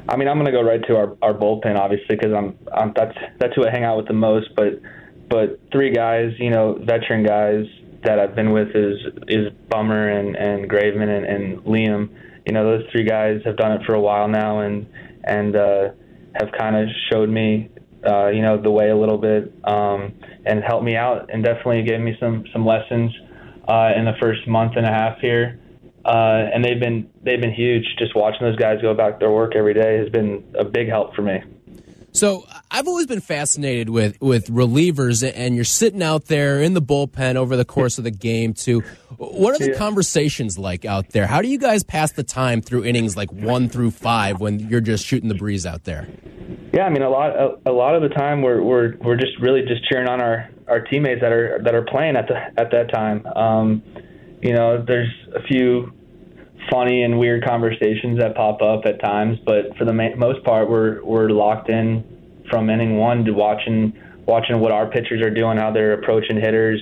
I mean, I'm going to go right to our, our bullpen, obviously, because I'm, I'm that's that's who I hang out with the most. But but three guys, you know, veteran guys that I've been with is is Bummer and and Graveman and, and Liam. You know, those three guys have done it for a while now, and and uh, have kind of showed me, uh, you know, the way a little bit, um, and helped me out, and definitely gave me some some lessons uh, in the first month and a half here. Uh, and they've been they've been huge. Just watching those guys go to their work every day has been a big help for me. So I've always been fascinated with with relievers, and you're sitting out there in the bullpen over the course of the game. Too, what are the Yeah. conversations like out there? How do you guys pass the time through innings like one through five when you're just shooting the breeze out there? Yeah, I mean a lot a, a lot of the time we're we're we're just really just cheering on our our teammates that are that are playing at the at that time. Um, you know, there's a few funny and weird conversations that pop up at times, but for the ma- most part, we're we're locked in from inning one to watching watching what our pitchers are doing, how they're approaching hitters,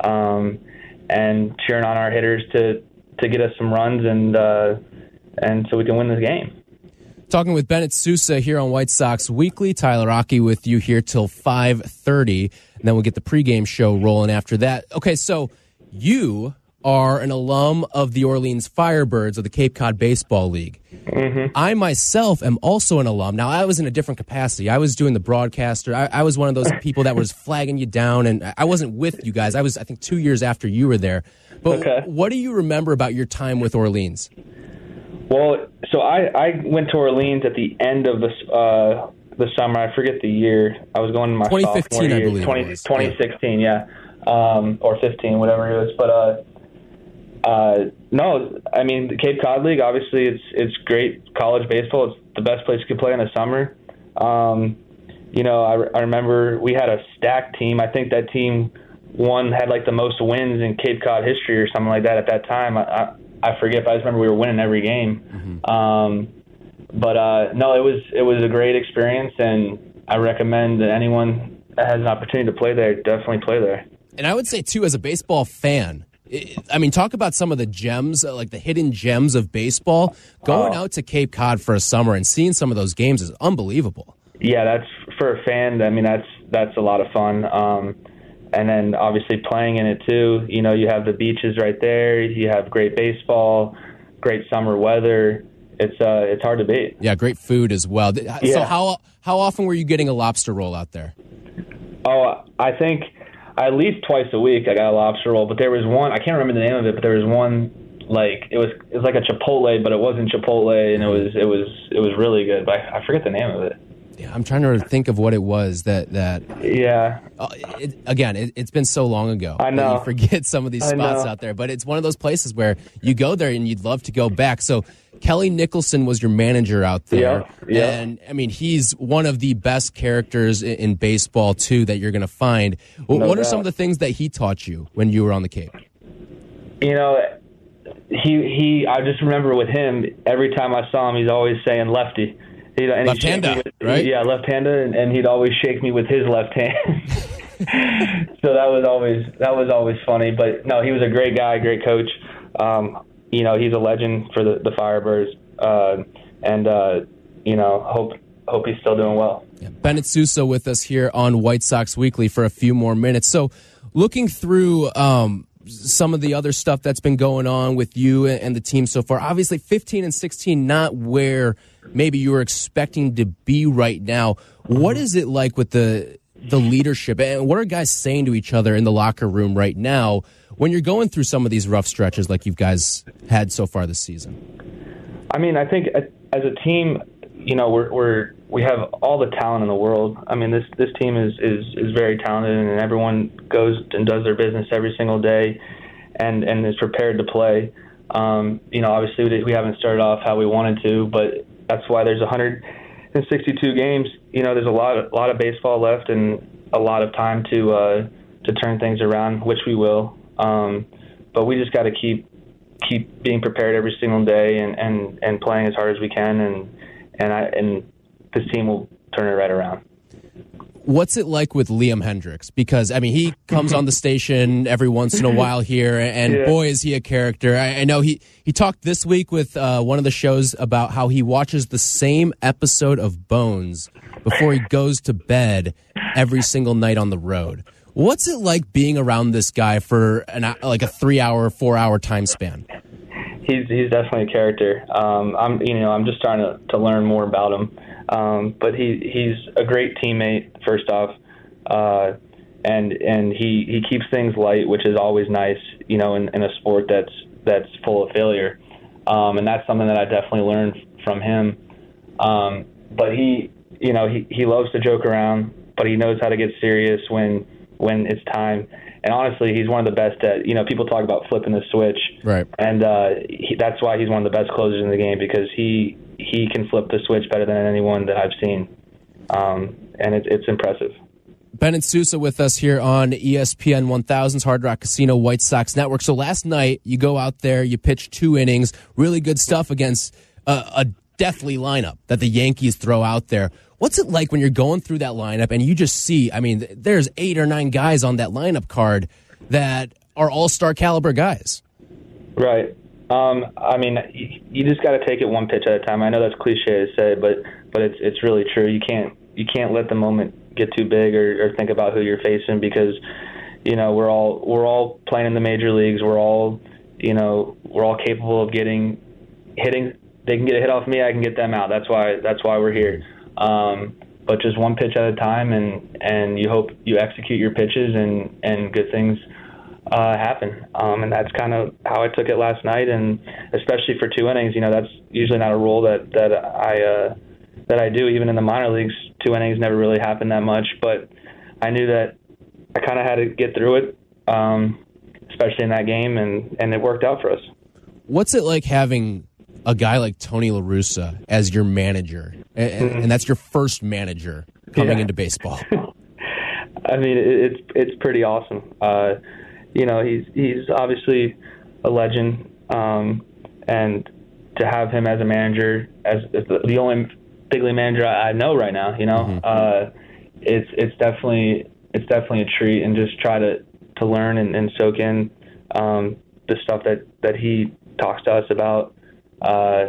um, and cheering on our hitters to to get us some runs and uh, and so we can win this game. Talking with Bennett Sousa here on White Sox Weekly. Tyler Rocky with you here till five thirty, and then we'll get the pregame show rolling after that. Okay, so you are an alum of the Orleans Firebirds of the Cape Cod Baseball League. I myself am also an alum. Now, I was in a different capacity. I was doing the broadcaster. I, I was one of those people that was flagging you down, and I wasn't with you guys. I was, I think, two years after you were there. But Okay. what do you remember about your time with Orleans? Well, so I, I went to Orleans at the end of the uh, the summer. I forget the year. I was going to my 2015, sophomore I year. believe it 20, was. 2016, yeah, um, or 15, whatever it was. But uh, uh, no, I mean the Cape Cod League. Obviously, it's it's great college baseball. It's the best place you could play in the summer. Um, you know, I, I remember we had a stacked team. I think that team one had like the most wins in Cape Cod history or something like that at that time. I, I, I forget, but I just remember we were winning every game. Um, but uh, no, it was it was a great experience, and I recommend that anyone that has an opportunity to play there definitely play there. And I would say too, as a baseball fan, I mean, talk about some of the gems, uh, like the hidden gems of baseball. Going Oh. out to Cape Cod for a summer and seeing some of those games is unbelievable. Yeah, that's for a fan. I mean, that's that's a lot of fun. Um, and then obviously playing in it too. You know, you have the beaches right there. You have great baseball, great summer weather. It's uh, it's hard to beat. Yeah, great food as well. Th- So how how often were you getting a lobster roll out there? Oh, I think at least twice a week I got a lobster roll. But there was one I can't remember the name of it, but there was one like it was it was like a Chipotle, but it wasn't Chipotle, and it was it was it was really good. But I, I forget the name of it. Yeah, I'm trying to think of what it was that that Yeah, uh, it, again it, it's been so long ago. I know. you forget some of these spots out there, but it's one of those places where you go there and you'd love to go back. So. Kelly Nicholson was your manager out there. Yeah, yeah. And I mean, he's one of the best characters in, in baseball, too, that you're going to find. No what are some of the things that he taught you when you were on the Cape? you know, he he. I just remember with him every time I saw him, he's always saying lefty. He'd, and he'd shake me Left-hander, with- right? Yeah, left-hander, and, and he'd always shake me with his left hand. so that was always that was always funny. But no, he was a great guy, great coach. Um, you know, he's a legend for the the Firebirds, uh, and uh, you know, hope hope he's still doing well. Yeah, Bennett Sousa with us here on White Sox Weekly for a few more minutes. So, looking through um, some of the other stuff that's been going on with you and the team so far, obviously 15 and 16, not where maybe you were expecting to be right now. What is it like with the the leadership and what are guys saying to each other in the locker room right now when you're going through some of these rough stretches like you guys had so far this season? I mean, I think as a team, you know, we're, we're we have all the talent in the world. I mean, this this team is is is very talented, and everyone goes and does their business every single day, and and is prepared to play. Um, you know, obviously we haven't started off how we wanted to, but that's why there's 162 games. You know, there's a lot a lot of baseball left and a lot of time to uh, to turn things around, which we will. Um, but we just got to keep keep being prepared every single day and, and, and playing as hard as we can, and and I and this team will turn it right around. What's it like with Liam Hendriks? Because I mean, he comes on the station every once in a while here, and yeah. boy, is he a character! I, I know he he talked this week with uh, one of the shows about how he watches the same episode of Bones before he goes to bed every single night on the road. What's it like being around this guy for an like a three hour, four hour time span? He's he's definitely a character. Um, I'm you know I'm just trying to, to learn more about him. Um, but he he's a great teammate. First off, uh, and and he he keeps things light, which is always nice. You know, in, in a sport that's that's full of failure, um, and that's something that I definitely learned from him. Um, but he you know he he loves to joke around, but he knows how to get serious when when it's time. And honestly, he's one of the best at you know people talk about flipping the switch, right? And uh, he, that's why he's one of the best closers in the game because he he can flip the switch better than anyone that I've seen, um, and it, it's impressive. Bennett Sousa with us here on ESPN 1000's Hard Rock Casino White Sox Network. So last night you go out there, you pitch two innings, really good stuff against a, a deathly lineup that the Yankees throw out there. What's it like when you're going through that lineup and you just see, I mean, there's eight or nine guys on that lineup card that are all star caliber guys? Right. Um, I mean, you just got to take it one pitch at a time. I know that's cliche to say, but but it's it's really true. You can't you can't let the moment get too big or, or think about who you're facing because you know we're all we're all playing in the major leagues. We're all you know we're all capable of getting hitting. They can get a hit off me. I can get them out. That's why that's why we're here. Um, but just one pitch at a time, and and you hope you execute your pitches and and good things uh, happen. Um, and that's kind of how I took it last night. And especially for two innings, you know, that's usually not a rule that that I uh, that I do. Even in the minor leagues, two innings never really happen that much. But I knew that I kind of had to get through it, um, especially in that game, and and it worked out for us. What's it like having a guy like Tony La Russa as your manager, and, mm-hmm. and that's your first manager coming yeah. into baseball? I mean, it's it's pretty awesome. Uh, you know, he's he's obviously a legend, um, and to have him as a manager, as, as the, the, only big league manager I, I, know right now, you know, mm-hmm. uh, it's it's definitely it's definitely a treat, and just try to to learn and, and soak in um, the stuff that that he talks to us about, uh,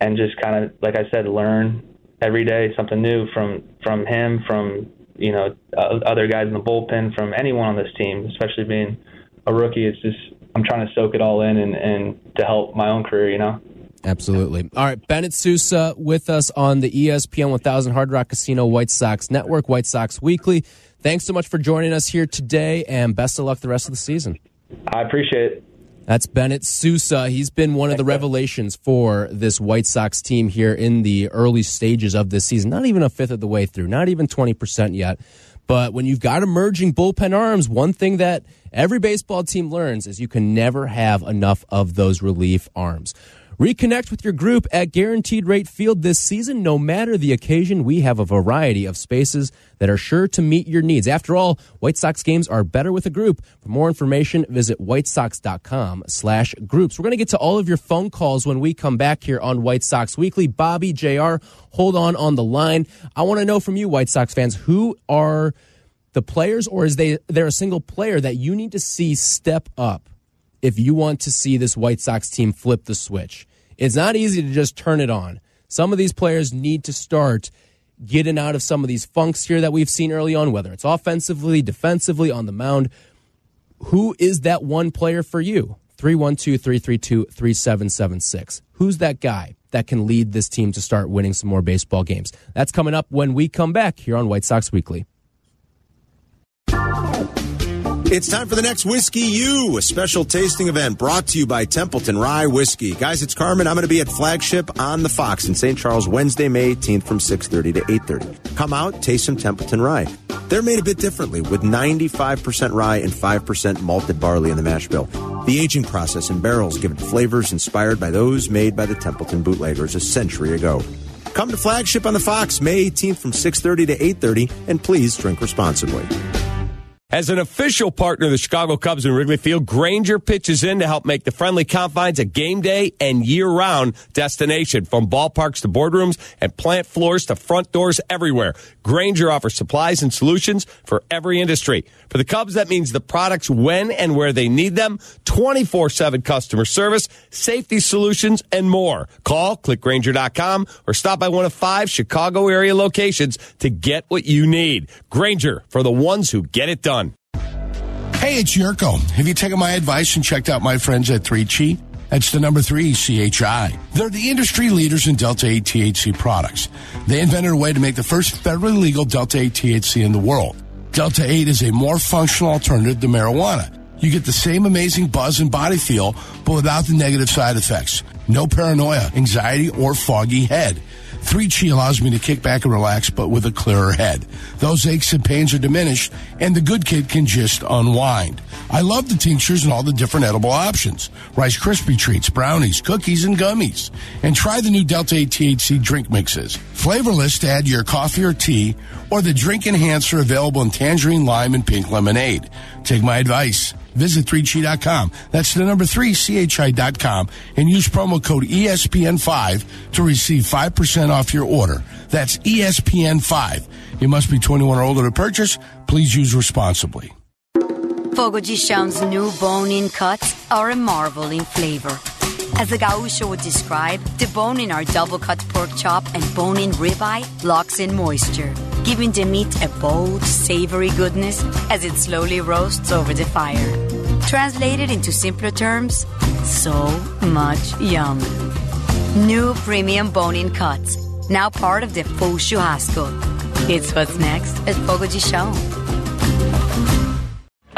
and just kind of like I said, learn every day something new from from him, from you know uh, other guys in the bullpen, from anyone on this team, especially being a rookie. It's just I'm trying to soak it all in and, and to help my own career, you know. Absolutely. All right, Bennett Sousa with us on the ESPN 1000 Hard Rock Casino White Sox Network, White Sox Weekly. Thanks so much for joining us here today, and best of luck the rest of the season. I appreciate it. That's Bennett Sousa. He's been one of the revelations for this White Sox team here in the early stages of this season. Not even a fifth of the way through, not even 20% yet. But when you've got emerging bullpen arms, one thing that every baseball team learns is you can never have enough of those relief arms. Reconnect with your group at Guaranteed Rate Field this season. No matter the occasion, we have a variety of spaces that are sure to meet your needs. After all, White Sox games are better with a group. For more information, visit whitesox.com slash groups. We're going to get to all of your phone calls when we come back here on White Sox Weekly. Bobby, JR, hold on on the line. I want to know from you, White Sox fans, who are the players or is they, there a single player that you need to see step up if you want to see this White Sox team flip the switch? It's not easy to just turn it on. Some of these players need to start getting out of some of these funks here that we've seen early on, whether it's offensively, defensively, on the mound. Who is that one player for you? 312 332 3776. Who's that guy that can lead this team to start winning some more baseball games? That's coming up when we come back here on White Sox Weekly. It's time for the next Whiskey U, a special tasting event brought to you by Templeton Rye Whiskey. Guys, it's Carmen. I'm going to be at Flagship on the Fox in St. Charles Wednesday, May 18th from 6:30 to 8:30. Come out, taste some Templeton Rye. They're made a bit differently with 95% rye and 5% malted barley in the mash bill. The aging process in barrels give it flavors inspired by those made by the Templeton bootleggers a century ago. Come to Flagship on the Fox May 18th from 6:30 to 8:30 and please drink responsibly. As an official partner of the Chicago Cubs in Wrigley Field, Grainger pitches in to help make the friendly confines a game day and year round destination. From ballparks to boardrooms and plant floors to front doors everywhere. Grainger offers supplies and solutions for every industry. For the Cubs, that means the products when and where they need them, 24 7 customer service, safety solutions, and more. Call clickgrainger.com or stop by one of five Chicago area locations to get what you need. Grainger for the ones who get it done. Hey, it's Yurko. Have you taken my advice and checked out my friends at 3Chi? That's the number three, CHI. They're the industry leaders in Delta 8 THC products. They invented a way to make the first federally legal Delta 8 THC in the world. Delta 8 is a more functional alternative to marijuana. You get the same amazing buzz and body feel, but without the negative side effects. No paranoia, anxiety, or foggy head. 3Chi allows me to kick back and relax, but with a clearer head. Those aches and pains are diminished, and the good kid can just unwind. I love the tinctures and all the different edible options. Rice Krispie treats, brownies, cookies, and gummies. And try the new Delta 8 THC drink mixes. Flavorless to add your coffee or tea, or the drink enhancer available in tangerine, lime, and pink lemonade. Take my advice. Visit 3chi.com. That's the number 3, chi.com, and use promo code E ESPN5 to receive 5% off your order. That's E ESPN5. You must be 21 or older to purchase. Please use responsibly. Fogo de new bone-in cuts are a marvel in flavor. As the gaucho would describe, the bone in our double-cut pork chop and bone-in ribeye locks in moisture, giving the meat a bold, savory goodness as it slowly roasts over the fire. Translated into simpler terms, so much yum. New premium bone-in cuts, now part of the full churrasco. It's what's next at Fogo de.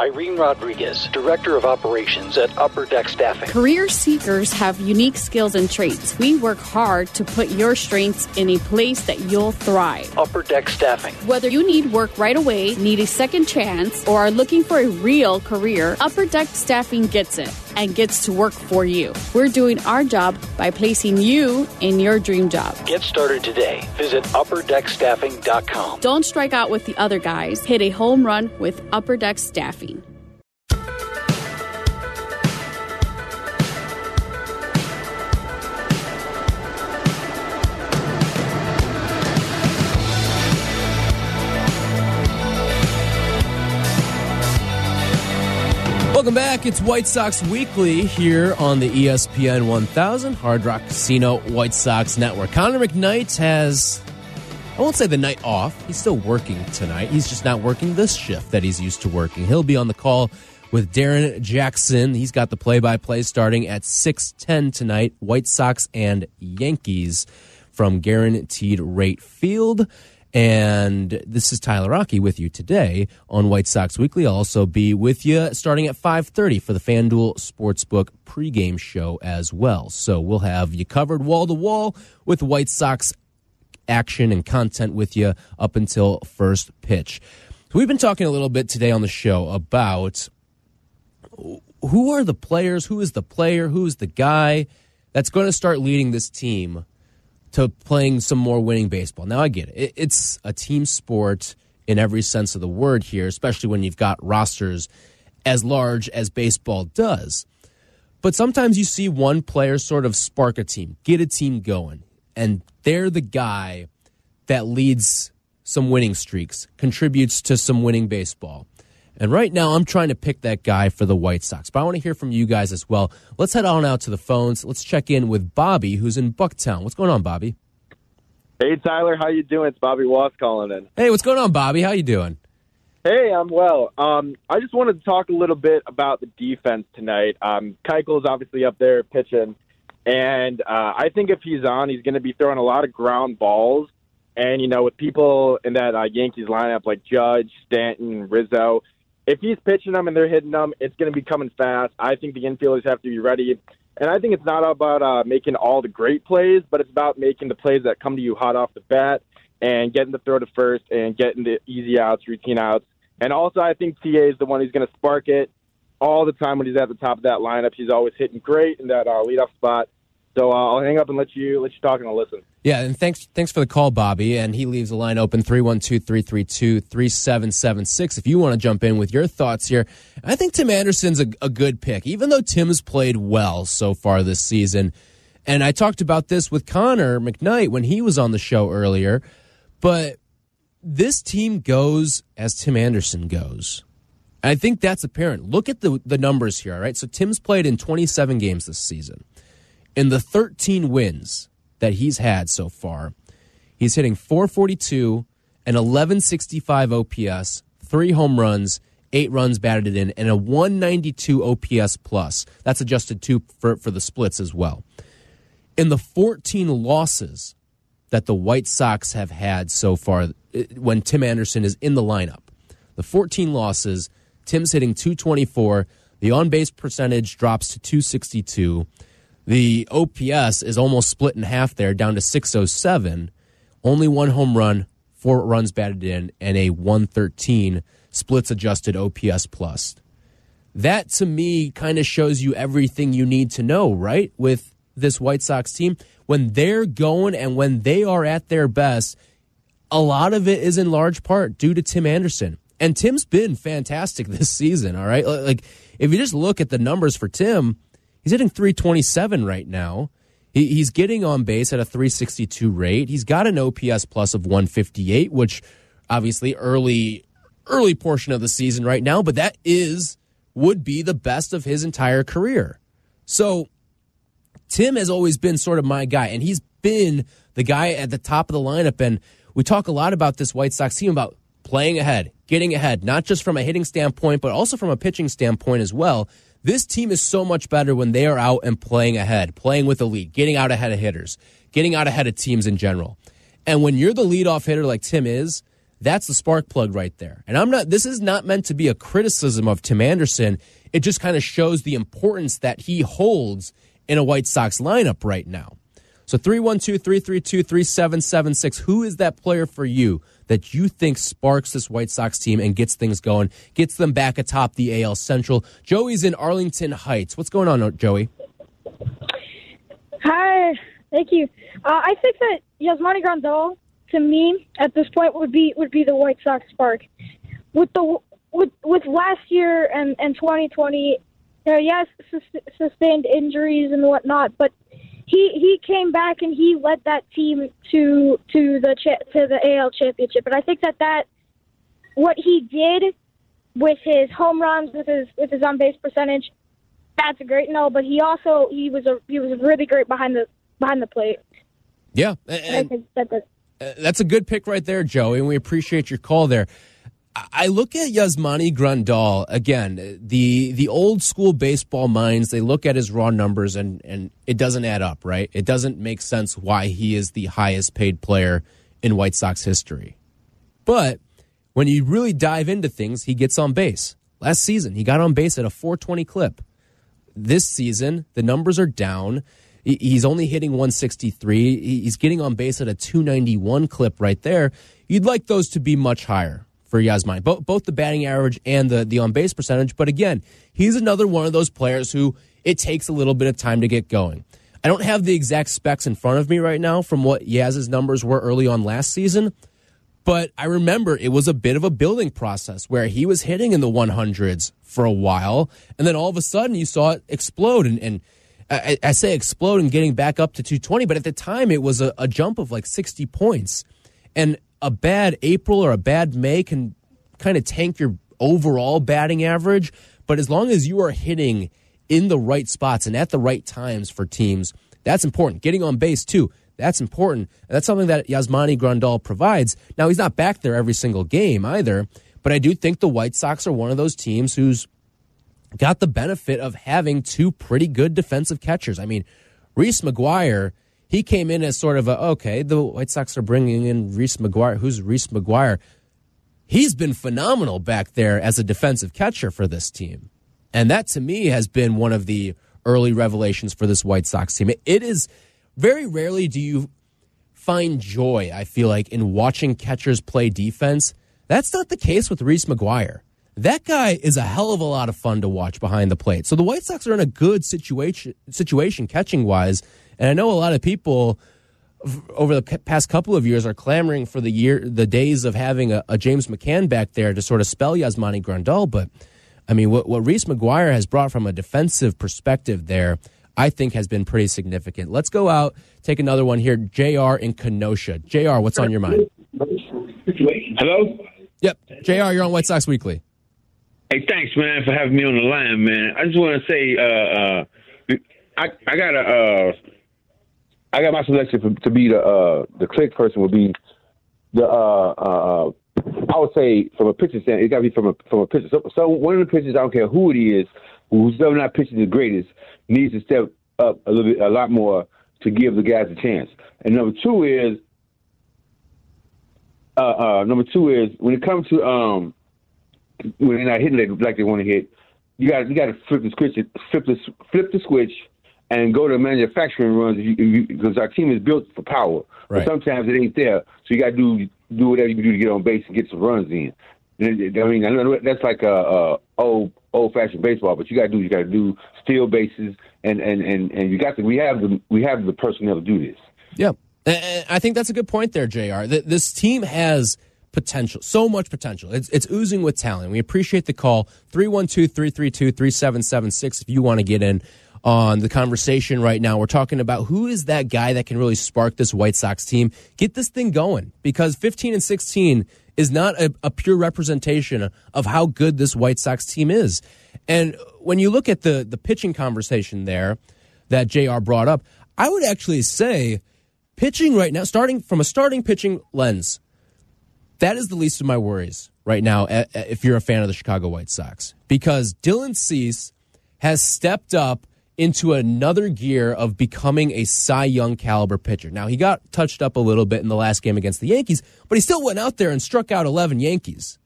Irene Rodriguez, Director of Operations at Upper Deck Staffing. Career seekers have unique skills and traits. We work hard to put your strengths in a place that you'll thrive. Upper Deck Staffing. Whether you need work right away, need a second chance, or are looking for a real career, Upper Deck Staffing gets it and gets to work for you. We're doing our job by placing you in your dream job. Get started today. Visit upperdeckstaffing.com. Don't strike out with the other guys. Hit a home run with Upper Deck Staffing. Welcome back. It's White Sox Weekly here on the ESPN 1000 Hard Rock Casino White Sox Network. Connor McKnight has, I won't say the night off. He's still working tonight. He's just not working this shift that he's used to working. He'll be on the call with Darren Jackson. He's got the play-by-play starting at 6:10 tonight. White Sox and Yankees from Guaranteed Rate Field. And this is Tyler Rocky with you today on White Sox Weekly. I'll also be with you starting at 5:30 for the FanDuel Sportsbook pregame show as well. So we'll have you covered wall to wall with White Sox action and content with you up until first pitch. So we've been talking a little bit today on the show about who are the players, who is the player, who is the guy that's going to start leading this team to playing some more winning baseball. Now, I get it. It's a team sport in every sense of the word here, especially when you've got rosters as large as baseball does. But sometimes you see one player sort of spark a team, get a team going, and they're the guy that leads some winning streaks, contributes to some winning baseball. And right now, I'm trying to pick that guy for the White Sox. But I want to hear from you guys as well. Let's head on out to the phones. Let's check in with Bobby, who's in Bucktown. What's going on, Bobby? Hey Tyler, how you doing? It's Bobby Wass calling in. Hey, what's going on, Bobby? How you doing? Hey, I'm well. Um, I just wanted to talk a little bit about the defense tonight. Um, Keuchel's obviously up there pitching, and uh, I think if he's on, he's going to be throwing a lot of ground balls. And you know, with people in that uh, Yankees lineup like Judge, Stanton, Rizzo, if he's pitching them and they're hitting them, it's going to be coming fast. I think the infielders have to be ready. And I think it's not about uh, making all the great plays, but it's about making the plays that come to you hot off the bat and getting the throw to first and getting the easy outs, routine outs. And also, I think TA is the one who's going to spark it all the time when he's at the top of that lineup. He's always hitting great in that uh, leadoff spot. So uh, I'll hang up and let you let you talk and I'll listen. Yeah, and thanks thanks for the call, Bobby. And he leaves the line open 312-332-3776 if you want to jump in with your thoughts here. I think Tim Anderson's a, a good pick, even though Tim's played well so far this season. And I talked about this with Connor McKnight when he was on the show earlier. But this team goes as Tim Anderson goes. And I think that's apparent. Look at the the numbers here, all right? So Tim's played in 27 games this season. In the 13 wins that he's had so far, he's hitting 442, and 1165 OPS, three home runs, eight runs batted in, and a 192 OPS plus. That's adjusted too for, for the splits as well. In the 14 losses that the White Sox have had so far uh, when Tim Anderson is in the lineup, the 14 losses, Tim's hitting 224. The on base percentage drops to 262. The OPS is almost split in half there, down to 607. Only one home run, four runs batted in, and a 113 splits adjusted OPS plus. That to me kind of shows you everything you need to know, right? With this White Sox team, when they're going and when they are at their best, a lot of it is in large part due to Tim Anderson. And Tim's been fantastic this season, all right? Like, if you just look at the numbers for Tim, He's hitting 327 right now. He, he's getting on base at a 362 rate. He's got an OPS plus of 158, which obviously early early portion of the season right now, but that is would be the best of his entire career. So Tim has always been sort of my guy, and he's been the guy at the top of the lineup. And we talk a lot about this White Sox team about playing ahead, getting ahead, not just from a hitting standpoint, but also from a pitching standpoint as well. This team is so much better when they are out and playing ahead, playing with the lead, getting out ahead of hitters, getting out ahead of teams in general. And when you're the leadoff hitter like Tim is, that's the spark plug right there. And I'm not, this is not meant to be a criticism of Tim Anderson. It just kind of shows the importance that he holds in a White Sox lineup right now. So 312 332 3776. Who is that player for you that you think sparks this White Sox team and gets things going, gets them back atop the AL Central? Joey's in Arlington Heights. What's going on, Joey? Hi, thank you. Uh, I think that Yasmani Grandal, to me, at this point, would be would be the White Sox spark. With the with with last year and and 2020, you know, yes, sustained injuries and whatnot, but he he came back and he led that team to to the to the AL championship. And I think that that what he did with his home runs, with his with his on base percentage, that's a great no. But he also he was a he was really great behind the behind the plate. Yeah, and I think that, that uh, that's a good pick right there, Joey, and we appreciate your call there. I look at Yasmani Grandal again. The the old school baseball minds they look at his raw numbers and and it doesn't add up, right? It doesn't make sense why he is the highest paid player in White Sox history. But when you really dive into things, he gets on base. Last season, he got on base at a 420 clip. This season, the numbers are down. He's only hitting 163. He's getting on base at a 291 clip right there. You'd like those to be much higher for Yasmani, both, both the batting average and the, the on base percentage. But again, he's another one of those players who it takes a little bit of time to get going. I don't have the exact specs in front of me right now from what Yaz's numbers were early on last season, but I remember it was a bit of a building process where he was hitting in the 100s for a while, and then all of a sudden you saw it explode. And, and I, I, say explode and getting back up to 220, but at the time it was a, a jump of like 60 points. And a bad April or a bad May can kind of tank your overall batting average. But as long as you are hitting in the right spots and at the right times for teams, that's important. Getting on base, too. That's important. That's something that Yasmani Grandal provides. Now, he's not back there every single game either, but I do think the White Sox are one of those teams who's got the benefit of having two pretty good defensive catchers. I mean, Reese McGuire, he came in as sort of a, okay, the White Sox are bringing in Reese McGuire. Who's Reese McGuire? He's been phenomenal back there as a defensive catcher for this team. And that to me has been one of the early revelations for this White Sox team. It is very rarely do you find joy, I feel like, in watching catchers play defense. That's not the case with Reese McGuire. That guy is a hell of a lot of fun to watch behind the plate. So the White Sox are in a good situation situation catching wise, and I know a lot of people over the past couple of years are clamoring for the year the days of having a, a James McCann back there to sort of spell Yasmani Grandal, but I mean what what Reese McGuire has brought from a defensive perspective there, I think has been pretty significant. Let's go out, take another one here. JR in Kenosha. JR, what's on your mind? Hello? Yep. JR, you're on White Sox Weekly. Hey, thanks, man, for having me on the line, man. I just want to say, uh, uh, I I got a, uh, I got my selection for, to be the uh, the click person would be the uh, uh, I would say from a pitcher standpoint, it got to be from a from a pitcher. So, so one of the pitchers, I don't care who it is, who's still not pitching the greatest, needs to step up a little bit, a lot more to give the guys a chance. And number two is, uh, uh, number two is when it comes to um when they're not hitting like they want to hit, you got you got to flip the switch, flip the flip the switch, and go to manufacturing runs because our team is built for power. Right. But sometimes it ain't there, so you got to do do whatever you can do to get on base and get some runs in. I mean, I know that's like a, a old old fashioned baseball, but you got to do you got to do steal bases, and and and and you got to we have the we have the personnel to do this. Yep. I think that's a good point there, JR. This team has potential, so much potential. It's, it's oozing with talent. We appreciate the call 312 332 3776 if you want to get in on the conversation right now. We're talking about who is that guy that can really spark this White Sox team, get this thing going because 15 and 16 is not a, a pure representation of how good this White Sox team is. And when you look at the the pitching conversation there that JR brought up, I would actually say pitching right now, starting from a starting pitching lens, that is the least of my worries right now if you're a fan of the Chicago White Sox because Dylan Cease has stepped up into another gear of becoming a Cy Young caliber pitcher. Now, he got touched up a little bit in the last game against the Yankees, but he still went out there and struck out 11 Yankees.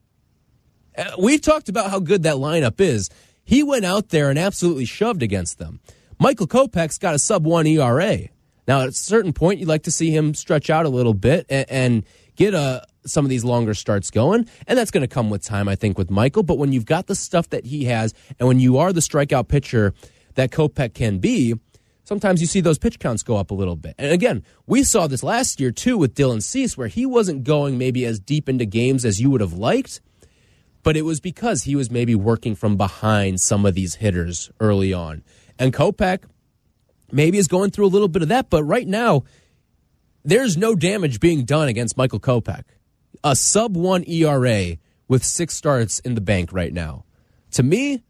Uh, we've talked about how good that lineup is. He went out there and absolutely shoved against them. Michael Kopech's got a sub one ERA. Now, at a certain point, you'd like to see him stretch out a little bit and, and get a, some of these longer starts going. And that's going to come with time, I think, with Michael. But when you've got the stuff that he has, and when you are the strikeout pitcher that Kopech can be, sometimes you see those pitch counts go up a little bit. And again, we saw this last year too with Dylan Cease, where he wasn't going maybe as deep into games as you would have liked, but it was because he was maybe working from behind some of these hitters early on. And Kopech maybe is going through a little bit of that, but right now, there's no damage being done against Michael Kopech. A sub one ERA with six starts in the bank right now. To me,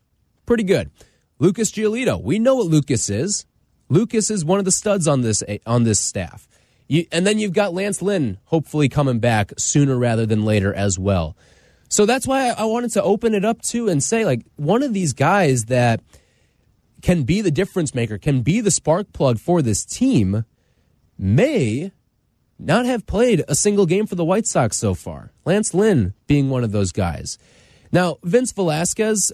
pretty good. Lucas Giolito, we know what Lucas is. Lucas is one of the studs on this on this staff. You, and then you've got Lance Lynn hopefully coming back sooner rather than later as well. So that's why I wanted to open it up to and say like one of these guys that can be the difference maker, can be the spark plug for this team, may not have played a single game for the White Sox so far. Lance Lynn being one of those guys. Now, Vince Velasquez,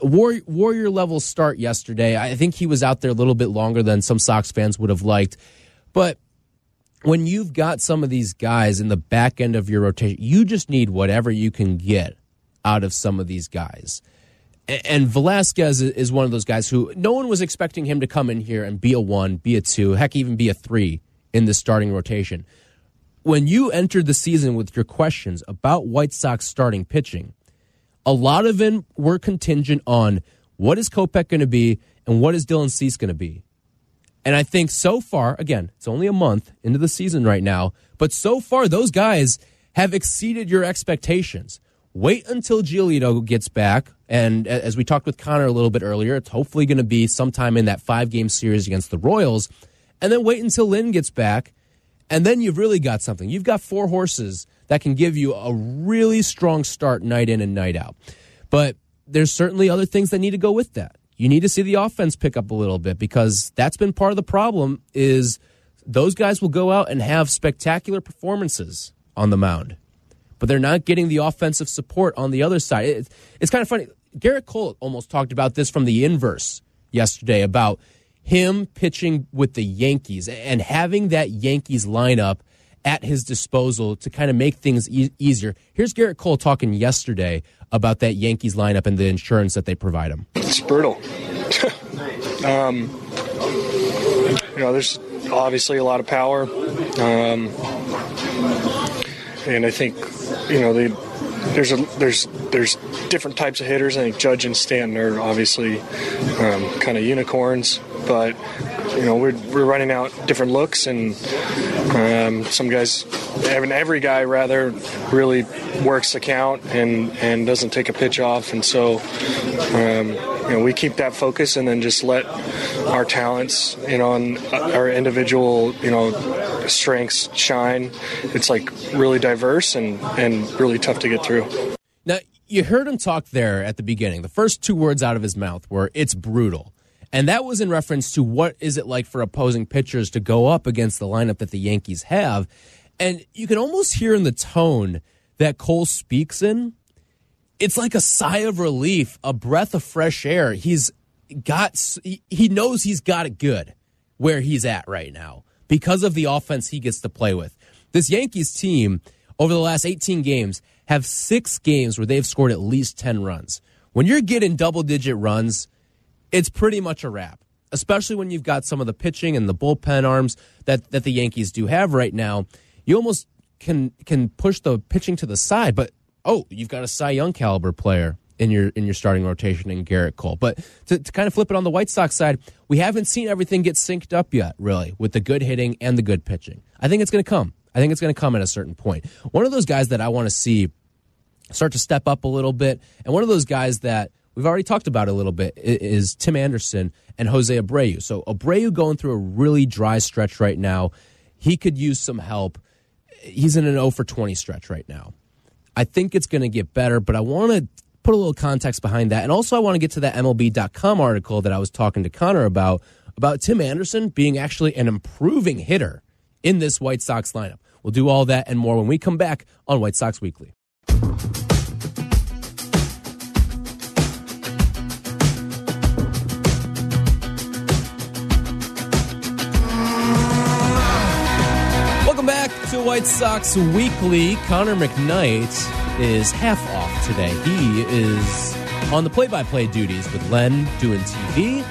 warrior, warrior level start yesterday. I think he was out there a little bit longer than some Sox fans would have liked. But when you've got some of these guys in the back end of your rotation, you just need whatever you can get out of some of these guys. And Velasquez is one of those guys who no one was expecting him to come in here and be a one, be a two, heck, even be a three in the starting rotation. When you entered the season with your questions about White Sox starting pitching, a lot of them were contingent on what is Kopech going to be and what is Dylan Cease going to be. And I think so far, again, it's only a month into the season right now, but so far those guys have exceeded your expectations. Wait until Giolito gets back. And as we talked with Connor a little bit earlier, it's hopefully going to be sometime in that five game series against the Royals. and then wait until Lynn gets back, and then you've really got something. You've got four horses that can give you a really strong start night in and night out. But there's certainly other things that need to go with that. You need to see the offense pick up a little bit because that's been part of the problem is those guys will go out and have spectacular performances on the mound. But they're not getting the offensive support on the other side. It's, it's kind of funny. Gerrit Cole almost talked about this from the inverse yesterday about him pitching with the Yankees and having that Yankees lineup at his disposal to kind of make things e- easier. Here's Gerrit Cole talking yesterday about that Yankees lineup and the insurance that they provide him. It's brutal. um, you know, there's obviously a lot of power, um, and I think you know they there's a there's there's different types of hitters. I think Judge and Stanton are obviously um, kind of unicorns, but you know we're we're running out different looks, and um, some guys, every, every guy rather, really works the count and and doesn't take a pitch off, and so um, you know we keep that focus and then just let our talents, you know, and our individual, you know, strengths shine. It's like really diverse and and really tough to get through. Now, you heard him talk there at the beginning. The first two words out of his mouth were, it's brutal. And that was in reference to what is it like for opposing pitchers to go up against the lineup that the Yankees have. And you can almost hear in the tone that Cole speaks in, it's like a sigh of relief, a breath of fresh air. He's got, he knows he's got it good where he's at right now because of the offense he gets to play with. This Yankees team, over the last 18 games, have six games where they've scored at least 10 runs. When you're getting double digit runs, it's pretty much a wrap, especially when you've got some of the pitching and the bullpen arms that, that the Yankees do have right now. You almost can can push the pitching to the side, but oh, you've got a Cy Young caliber player in your in your starting rotation in Gerrit Cole. But to, to kind of flip it on the White Sox side, we haven't seen everything get synced up yet, really, with the good hitting and the good pitching. I think it's going to come. I think it's going to come at a certain point. One of those guys that I want to see start to step up a little bit, and one of those guys that we've already talked about a little bit is Tim Anderson and Jose Abreu. So Abreu going through a really dry stretch right now. He could use some help. He's in an 0 for 20 stretch right now. I think it's going to get better, but I want to put a little context behind that. And also, I want to get to that MLB.com article that I was talking to Connor about, about Tim Anderson being actually an improving hitter in this White Sox lineup. We'll do all that and more when we come back on White Sox Weekly. Welcome back to White Sox Weekly. Connor McKnight is half off today. He is on the play by play duties with Len doing TV.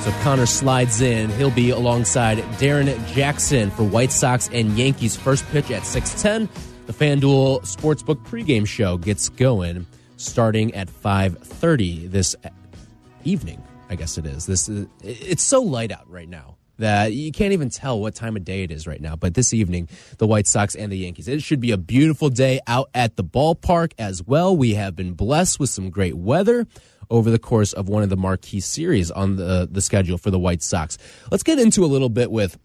So Connor slides in. He'll be alongside Darrin Jackson for White Sox and Yankees first pitch at 610. The FanDuel Sportsbook pregame show gets going starting at 5:30 this evening. I guess it is. This is, it's so light out right now that you can't even tell what time of day it is right now. But this evening, the White Sox and the Yankees. It should be a beautiful day out at the ballpark as well. We have been blessed with some great weather over the course of one of the marquee series on the the schedule for the White Sox. Let's get into a little bit with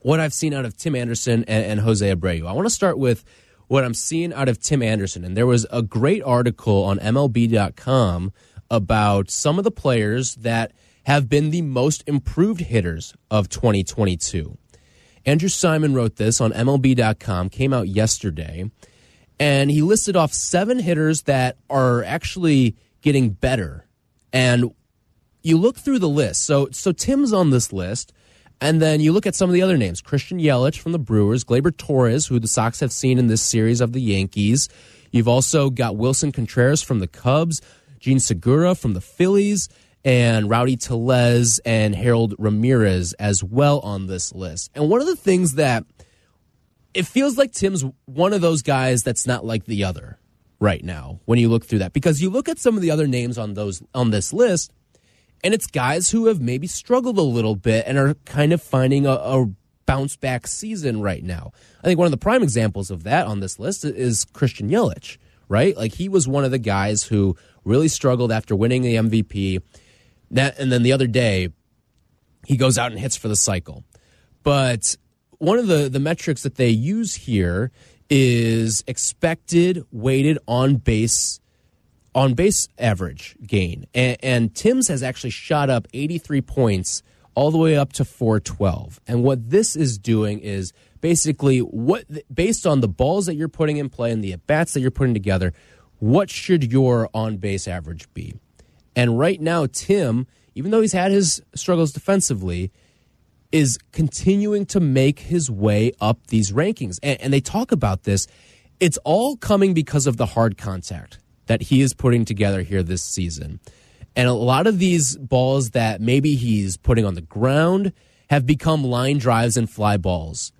what I've seen out of Tim Anderson and, and Jose Abreu. I want to start with what I'm seeing out of Tim Anderson. And there was a great article on MLB.com about some of the players that have been the most improved hitters of 2022. Andrew Simon wrote this on MLB.com, came out yesterday, and he listed off seven hitters that are actually getting better. And you look through the list. So, so Tim's on this list. And then you look at some of the other names Christian Yelich from the Brewers, Gleyber Torres, who the Sox have seen in this series of the Yankees. You've also got Willson Contreras from the Cubs, Jean Segura from the Phillies, and Rowdy Tellez and Harold Ramirez as well on this list. And one of the things that it feels like Tim's one of those guys that's not like the other right now when you look through that because you look at some of the other names on those on this list and it's guys who have maybe struggled a little bit and are kind of finding a, a bounce back season right now. I think one of the prime examples of that on this list is Christian Yelich, right? Like he was one of the guys who really struggled after winning the MVP. That, and then the other day, he goes out and hits for the cycle. But one of the, the metrics that they use here is expected weighted on base on base average gain. And, and Tim's has actually shot up 83 points all the way up to 412. And what this is doing is basically what based on the balls that you're putting in play and the at bats that you're putting together, what should your on base average be? And right now, Tim, even though he's had his struggles defensively, is continuing to make his way up these rankings. And, and, they talk about this. It's all coming because of the hard contact that he is putting together here this season. And a lot of these balls that maybe he's putting on the ground have become line drives and fly balls.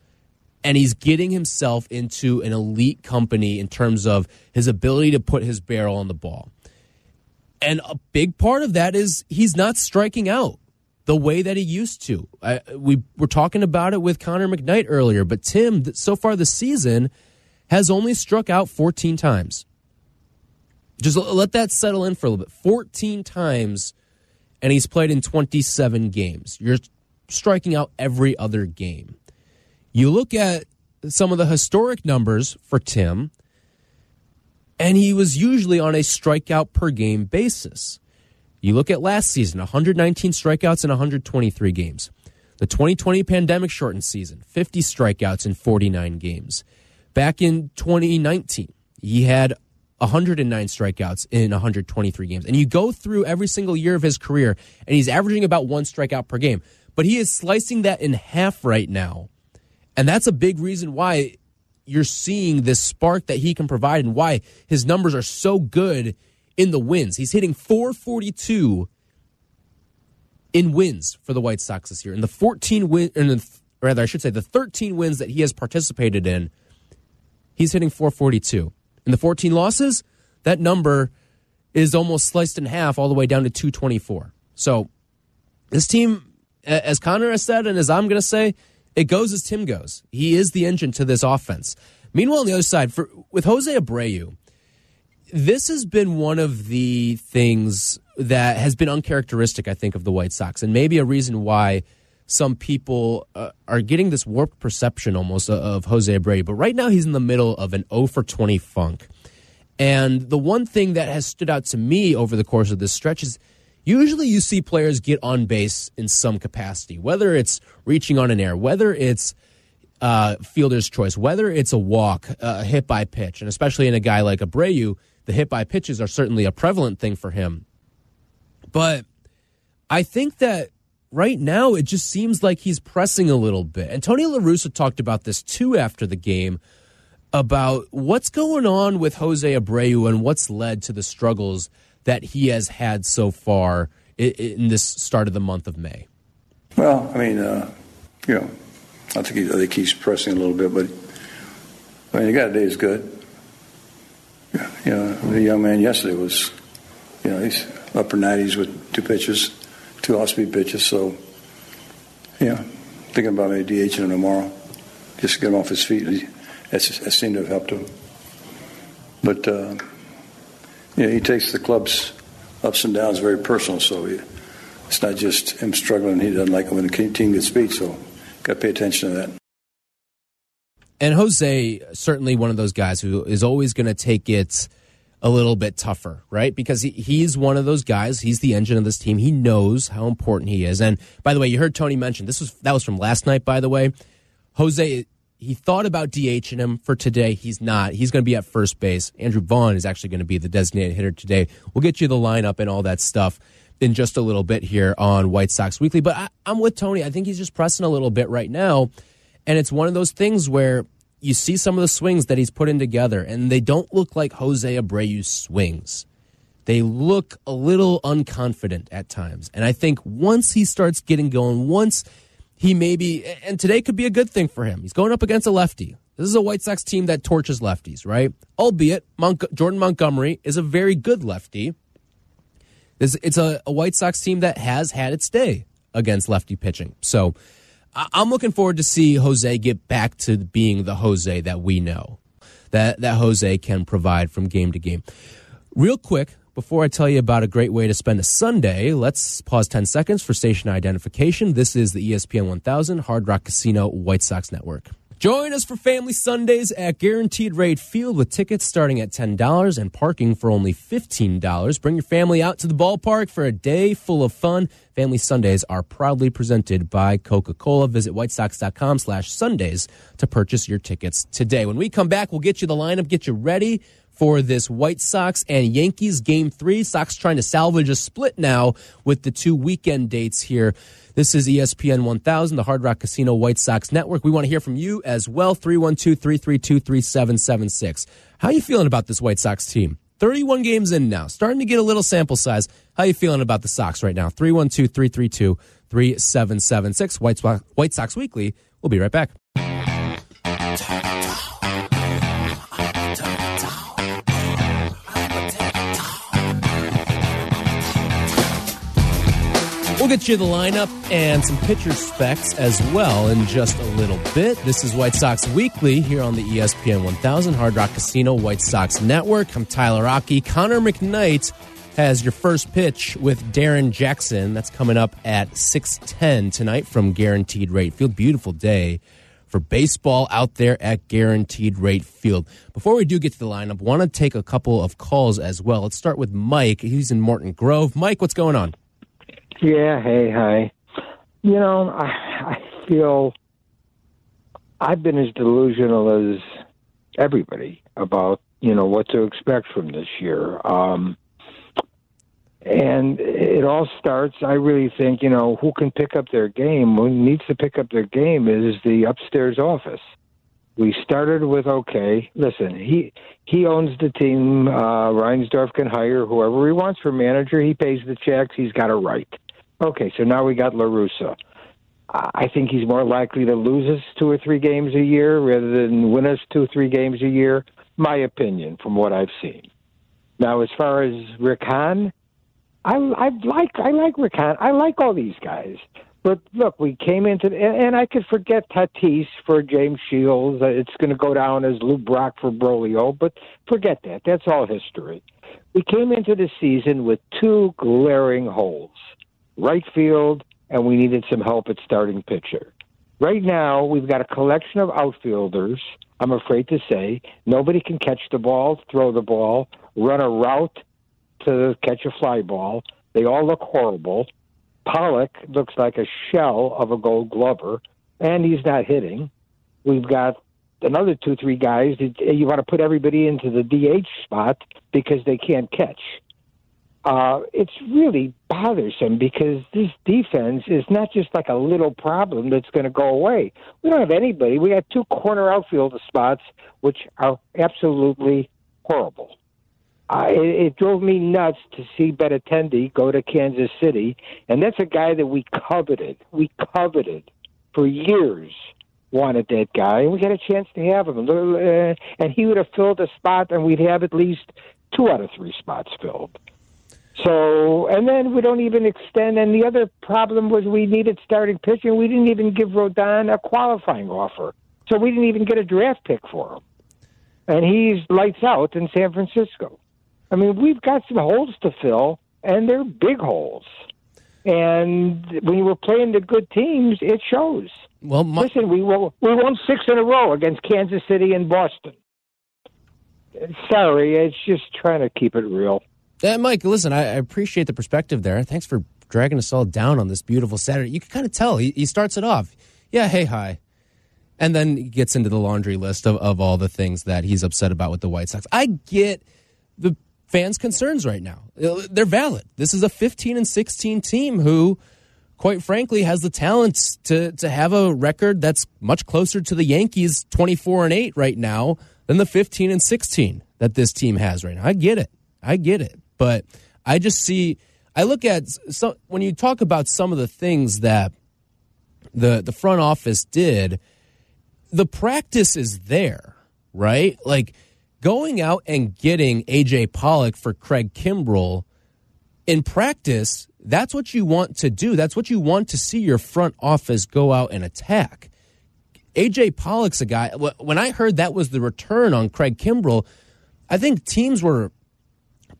And he's getting himself into an elite company in terms of his ability to put his barrel on the ball. And a big part of that is he's not striking out the way that he used to. I, we were talking about it with Connor McKnight earlier, but Tim, so far this season, has only struck out 14 times. Just let that settle in for a little bit. 14 times, and he's played in 27 games. You're striking out every other game. You look at some of the historic numbers for Tim, and he was usually on a strikeout per game basis. You look at last season 119 strikeouts in 123 games. The 2020 pandemic shortened season 50 strikeouts in 49 games. Back in 2019, he had 109 strikeouts in 123 games. And you go through every single year of his career, and he's averaging about one strikeout per game. But he is slicing that in half right now. And that's a big reason why you're seeing this spark that he can provide and why his numbers are so good in the wins. He's hitting 442 in wins for the White Sox this year. And the 14 win, rather, I should say, the 13 wins that he has participated in, he's hitting 442. In the 14 losses, that number is almost sliced in half all the way down to 224. So this team, as Connor has said, and as I'm going to say, it goes as Tim goes. He is the engine to this offense. Meanwhile, on the other side, for, with Jose Abreu, this has been one of the things that has been uncharacteristic, I think, of the White Sox, and maybe a reason why some people uh, are getting this warped perception almost of Jose Abreu. But right now, he's in the middle of an 0 for 20 funk. And the one thing that has stood out to me over the course of this stretch is usually you see players get on base in some capacity, whether it's reaching on an air, whether it's uh, fielder's choice, whether it's a walk, a hit by pitch, and especially in a guy like Abreu, the hit by pitches are certainly a prevalent thing for him. But I think that right now it just seems like he's pressing a little bit. And Tony La Russa talked about this too after the game about what's going on with Jose Abreu and what's led to the struggles that he has had so far in, this start of the month of May. Well, I mean, uh, you know, I think, he, I think he's pressing a little bit, but I mean, you got a day is good. You know, the young man yesterday was, you know, he's upper 90s with two pitches two off-speed pitches. So, yeah, thinking about maybe DHing him tomorrow, just to get him off his feet. That seemed to have helped him. But uh, yeah, he takes the club's ups and downs very personal. So he, it's not just him struggling. He doesn't like it when the team gets beat. So, got to pay attention to that. And Jose, certainly one of those guys who is always going to take it a little bit tougher, right? Because he, he's one of those guys. He's the engine of this team. He knows how important he is. And by the way, you heard Tony mention this was that was from last night. By the way, Jose he thought about DHing him for today. He's not. He's going to be at first base. Andrew Vaughn is actually going to be the designated hitter today. We'll get you the lineup and all that stuff in just a little bit here on White Sox Weekly. But I, I'm with Tony. I think he's just pressing a little bit right now. And it's one of those things where you see some of the swings that he's putting together, and they don't look like Jose Abreu's swings. They look a little unconfident at times. And I think once he starts getting going, once he maybe, and today could be a good thing for him. He's going up against a lefty. This is a White Sox team that torches lefties, right? Albeit Jordan Montgomery is a very good lefty. This, It's a, a White Sox team that has had its day against lefty pitching. So I'm looking forward to see Jose get back to being the Jose that we know, that that Jose can provide from game to game. Real quick, Before I tell you about a great way to spend a Sunday, let's pause 10 seconds for station identification. This is the ESPN 1000 Hard Rock Casino White Sox Network. Join us for Family Sundays at Guaranteed Rate Field with tickets starting at $10 and parking for only $15. Bring your family out to the ballpark for a day full of fun. Family Sundays are proudly presented by Coca-Cola. Visit whitesox.com slash Sundays to purchase your tickets today. When we come back, we'll get you the lineup, get you ready for this White Sox and Yankees game three. Sox trying to salvage a split now with the two weekend dates here. This is ESPN 1000, the Hard Rock Casino White Sox Network. We want to hear from you as well. 312 332 3776. How are you feeling about this White Sox team? 31 games in now, starting to get a little sample size. How are you feeling about the Sox right now? 312 332 3776. White Sox Weekly. We'll be right back. We'll get you the lineup and some pitcher specs as well in just a little bit. This is White Sox Weekly here on the ESPN 1000 Hard Rock Casino White Sox Network. I'm Tyler Rocky. Connor McKnight has your first pitch with Darrin Jackson. That's coming up at 6:10 tonight from Guaranteed Rate Field. Beautiful day for baseball out there at Guaranteed Rate Field. Before we do get to the lineup, want to take a couple of calls as well. Let's start with Mike. He's in Morton Grove. Mike, what's going on? Yeah, hey, hi. You know, I, I feel I've been as delusional as everybody about, you know, what to expect from this year. Um, and it all starts, I really think, you know, who can pick up their game, who needs to pick up their game is the upstairs office. We started with okay. Listen, he he owns the team. Uh, Reinsdorf can hire whoever he wants for manager. He pays the checks. He's got a right. Okay, so now we got La Russa. I think he's more likely to lose us two or three games a year rather than win us two or three games a year. My opinion, from what I've seen. Now, as far as Rick Hahn, I, I like I like Rick Hahn. I like all these guys. But look, we came into and, and I could forget Tatis for James Shields. Uh, It's going to go down as Lou Brock for Broglio, but forget that. That's all history. We came into the season with two glaring holes right field, and we needed some help at starting pitcher. Right now, we've got a collection of outfielders. I'm afraid to say nobody can catch the ball, throw the ball, run a route to catch a fly ball. They all look horrible. Pollock looks like a shell of a gold glover, and he's not hitting. We've got another two, three guys. that eh, You want to put everybody into the DH spot because they can't catch uh, it's really bothersome because this defense is not just like a little problem that's going to go away. We don't have anybody. We have two corner outfield spots, which are absolutely horrible. Uh, it, it drove me nuts to see Benintendi go to Kansas City, and that's a guy that we coveted. We coveted for years. Wanted that guy, and we had a chance to have him, Uh, and he would have filled a spot, and we'd have at least two out of three spots filled. So, and then we don't even extend. And the other problem was we needed starting pitching. We didn't even give Rodon a qualifying offer. So we didn't even get a draft pick for him. And he's lights out in San Francisco. I mean, we've got some holes to fill, and they're big holes. And when you were playing the good teams, it shows. Well, my- listen, we won, we won six in a row against Kansas City and Boston. Sorry, it's just trying to keep it real. Uh, Mike, listen, I, I appreciate the perspective there. Thanks for dragging us all down on this beautiful Saturday. You can kind of tell he, he starts it off. Yeah, hey, hi. And then he gets into the laundry list of, of all the things that he's upset about with the White Sox. I get the fans' concerns right now. Uh, They're valid. This is a 15 and 16 team who, quite frankly, has the talent to, to have a record that's much closer to the Yankees 24 and 8 right now than the 15 and 16 that this team has right now. I get it. I get it. But I just see, I look at when you talk about some of the things that the, the front office did, the practice is there, right? Like going out and getting AJ Pollock for Craig Kimbrel in practice, that's what you want to do. That's what you want to see your front office go out and attack. AJ Pollock's a guy. When I heard that was the return on Craig Kimbrel, I think teams were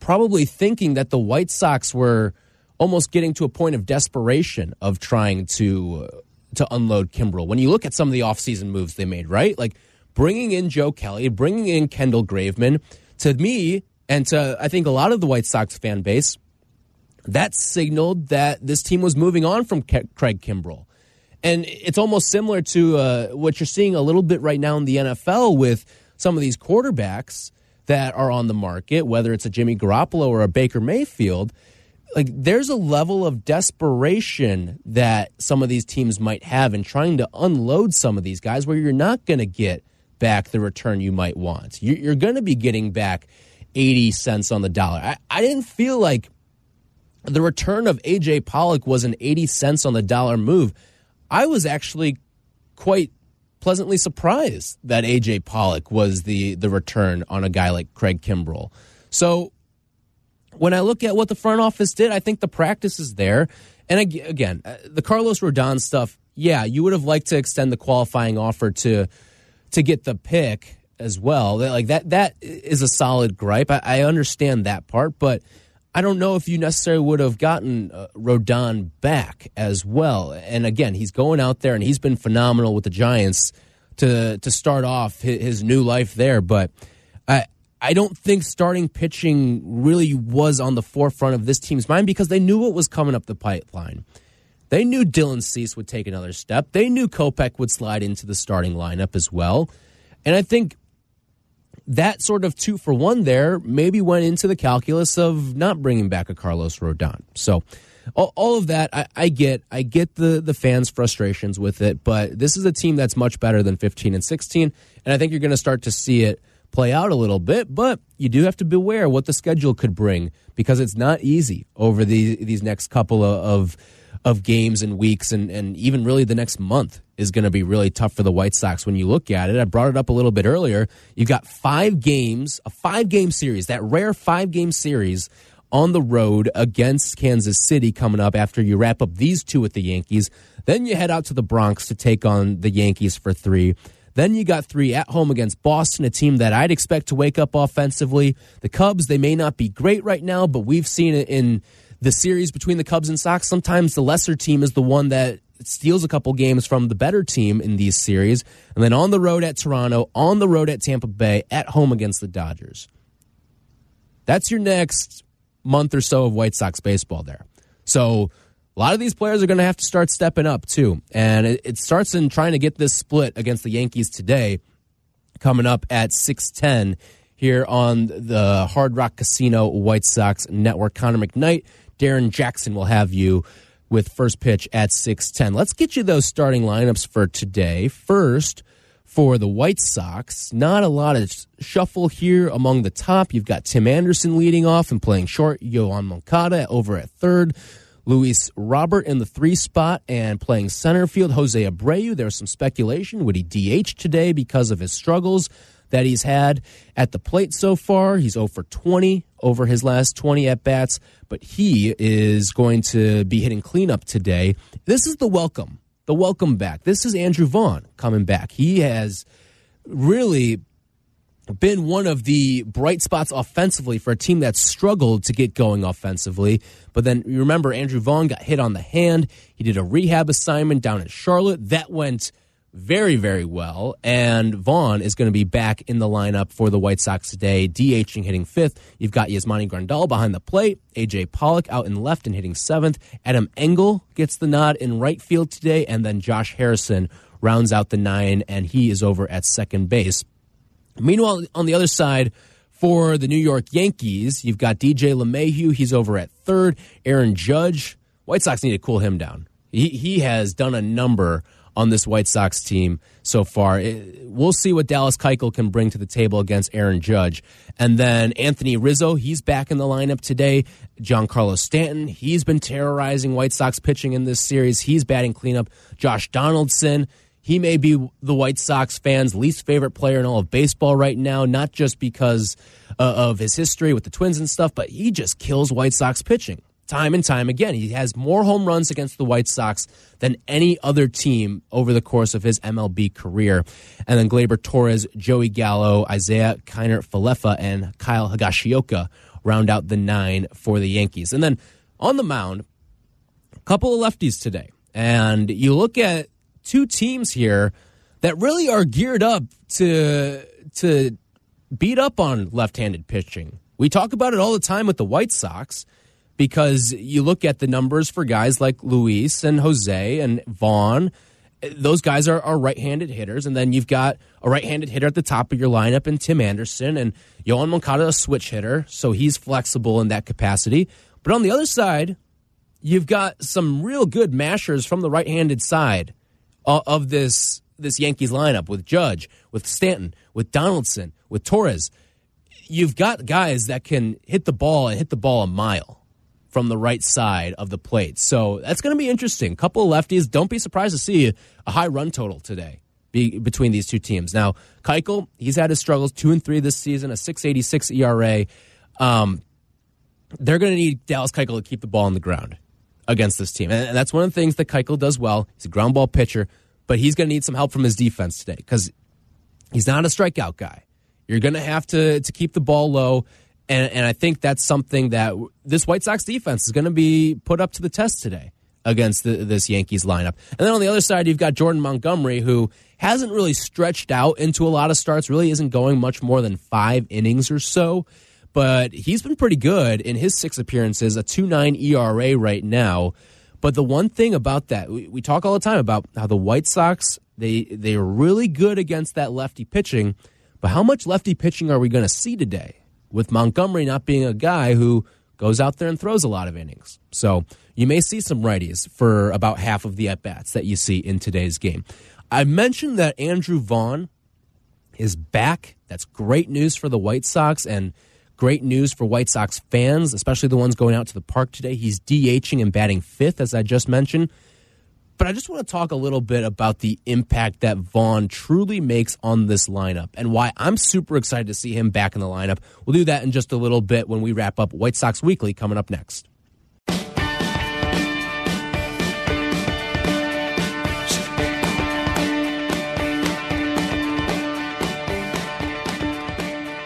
probably thinking that the White Sox were almost getting to a point of desperation of trying to uh, to unload Kimbrel. When you look at some of the offseason moves they made, right? Like bringing in Joe Kelly, bringing in Kendall Graveman, to me and to I think a lot of the White Sox fan base, that signaled that this team was moving on from Ke- Craig Kimbrel. And it's almost similar to uh, what you're seeing a little bit right now in the NFL with some of these quarterbacks that are on the market, whether it's a Jimmy Garoppolo or a Baker Mayfield. Like there's a level of desperation that some of these teams might have in trying to unload some of these guys where you're not going to get back the return you might want. You're going to be getting back 80 cents on the dollar. I, didn't feel like the return of AJ Pollock was an 80 cents on the dollar move. I was actually quite pleasantly surprised that AJ Pollock was the the return on a guy like Craig Kimbrel. So when I look at what the front office did, I think the practice is there. And again, uh, the Carlos Rodon stuff, yeah, you would have liked to extend the qualifying offer to to get the pick as well. Like that that is a solid gripe. I, I understand that part, but I don't know if you necessarily would have gotten uh, Rodon back as well. And again, he's going out there and he's been phenomenal with the Giants to to start off his, his new life there. But I I don't think starting pitching really was on the forefront of this team's mind because they knew what was coming up the pipeline. They knew Dylan Cease would take another step. They knew Kopech would slide into the starting lineup as well. And I think that sort of two for one there maybe went into the calculus of not bringing back a Carlos Rodon. So all, all of that I, I, get. I get the the fans' frustrations with it, but this is a team that's much better than 15 and 16, and I think you're going to start to see it play out a little bit. But you do have to beware what the schedule could bring because it's not easy over the, these next couple of, of of games and weeks and, and even really the next month is going to be really tough for the White Sox when you look at it. I brought it up a little bit earlier. You've got five games, a five game series, that rare five game series on the road against Kansas City coming up after you wrap up these two with the Yankees. Then you head out to the Bronx to take on the Yankees for three. Then you got three at home against Boston, a team that I'd expect to wake up offensively. The Cubs, they may not be great right now, but we've seen it in the series between the Cubs and Sox, sometimes the lesser team is the one that steals a couple games from the better team in these series. And then on the road at Toronto, on the road at Tampa Bay, at home against the Dodgers. That's your next month or so of White Sox baseball there. So a lot of these players are going to have to start stepping up too. And it, it starts in trying to get this split against the Yankees today, coming up at 610 here on the Hard Rock Casino White Sox Network. Connor McKnight Darrin Jackson will have you with first pitch at 6:10. Let's get you those starting lineups for today. First, for the White Sox, not a lot of shuffle here among the top. You've got Tim Anderson leading off and playing short, Yoan Moncada over at third. Luis Robert in the three spot and playing center field. Jose Abreu. There's some speculation. Would he DH today because of his struggles? that he's had at the plate so far. He's 0 for 20 over his last 20 at bats, but he is going to be hitting cleanup today. This is the welcome, the welcome back. This is Andrew Vaughn coming back. He has really been one of the bright spots offensively for a team that struggled to get going offensively. But then you remember Andrew Vaughn got hit on the hand. He did a rehab assignment down in Charlotte. That went very, very well. And Vaughn is going to be back in the lineup for the White Sox today, DHing hitting fifth. You've got Yasmani Grandal behind the plate, AJ Pollock out in left and hitting seventh. Adam Engel gets the nod in right field today, and then Josh Harrison rounds out the nine, and he is over at second base. Meanwhile, on the other side, for the New York Yankees, you've got DJ LeMahieu. He's over at third. Aaron Judge. White Sox need to cool him down. He, he has done a number on this White Sox team so far. we'll see what Dallas Keuchel can bring to the table against Aaron Judge. And then Anthony Rizzo, he's back in the lineup today. Giancarlo Stanton, he's been terrorizing White Sox pitching in this series. He's batting cleanup. Josh Donaldson, he may be the White Sox fans' least favorite player in all of baseball right now, not just because uh, of his history with the Twins and stuff, but he just kills White Sox pitching time and time again. He has more home runs against the White Sox than any other team over the course of his MLB career. And then Gleyber Torres, Joey Gallo, Isiah Kiner Falefa, and Kyle Higashioka round out the nine for the Yankees. And then on the mound, a couple of lefties today. And you look at two teams here that really are geared up to to beat up on left-handed pitching. We talk about it all the time with the White Sox because you look at the numbers for guys like Luis and Jose and Vaughn. Those guys are, are right-handed hitters, and then you've got a right-handed hitter at the top of your lineup in Tim Anderson and Yoan Moncada, a switch hitter, so he's flexible in that capacity. But on the other side, you've got some real good mashers from the right-handed side of this this Yankees lineup with Judge, with Stanton, with Donaldson, with Torres. You've got guys that can hit the ball and hit the ball a mile from the right side of the plate. So that's going to be interesting. Couple of lefties. Don't be surprised to see a high run total today be, between these two teams. Now, Keuchel, he's had his struggles, two and three this season, a 686 ERA. Um, they're going to need Dallas Keuchel to keep the ball on the ground against this team. And that's one of the things that Keuchel does well. He's a ground ball pitcher, but he's going to need some help from his defense today because he's not a strikeout guy. You're going to have to to keep the ball low, and and I think that's something that this White Sox defense is going to be put up to the test today against the, this Yankees lineup. And then on the other side, you've got Jordan Montgomery, who hasn't really stretched out into a lot of starts. Really, isn't going much more than five innings or so but he's been pretty good in his six appearances, a 2 9 ERA right now. But the one thing about that, we, we, talk all the time about how the White Sox, they, they are really good against that lefty pitching. But how much lefty pitching are we going to see today with Montgomery not being a guy who goes out there and throws a lot of innings? So you may see some righties for about half of the at bats that you see in today's game. I mentioned that Andrew Vaughn is back. That's great news for the White Sox. And Great news for White Sox fans, especially the ones going out to the park today. He's DHing and batting fifth, as I just mentioned. But I just want to talk a little bit about the impact that Vaughn truly makes on this lineup and why I'm super excited to see him back in the lineup. We'll do that in just a little bit when we wrap up White Sox Weekly coming up next.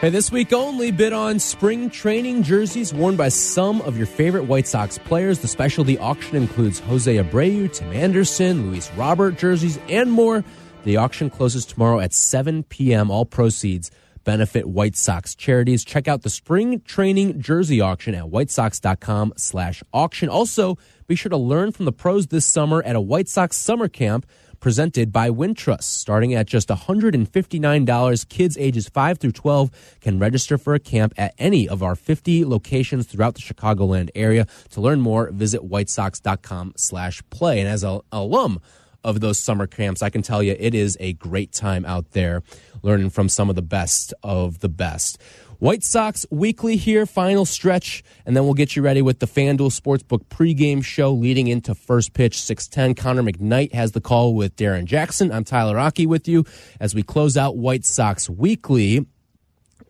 Hey, this week only, bid on spring training jerseys worn by some of your favorite White Sox players. The specialty auction includes Jose Abreu, Tim Anderson, Luis Robert jerseys, and more. The auction closes tomorrow at 7 p.m. All proceeds benefit White Sox charities. Check out the spring training jersey auction at whitesox.com slash auction. Also, be sure to learn from the pros this summer at a White Sox summer camp presented by Wintrust. Starting at just $159, kids ages 5 through 12 can register for a camp at any of our 50 locations throughout the Chicagoland area. To learn more, visit whitesox.com slash play. And as an alum of those summer camps, I can tell you it is a great time out there learning from some of the best of the best. White Sox weekly here, final stretch, and then we'll get you ready with the FanDuel Sportsbook pregame show leading into first pitch 610. Connor McKnight has the call with Darrin Jackson. I'm Tyler Rocky with you as we close out White Sox weekly.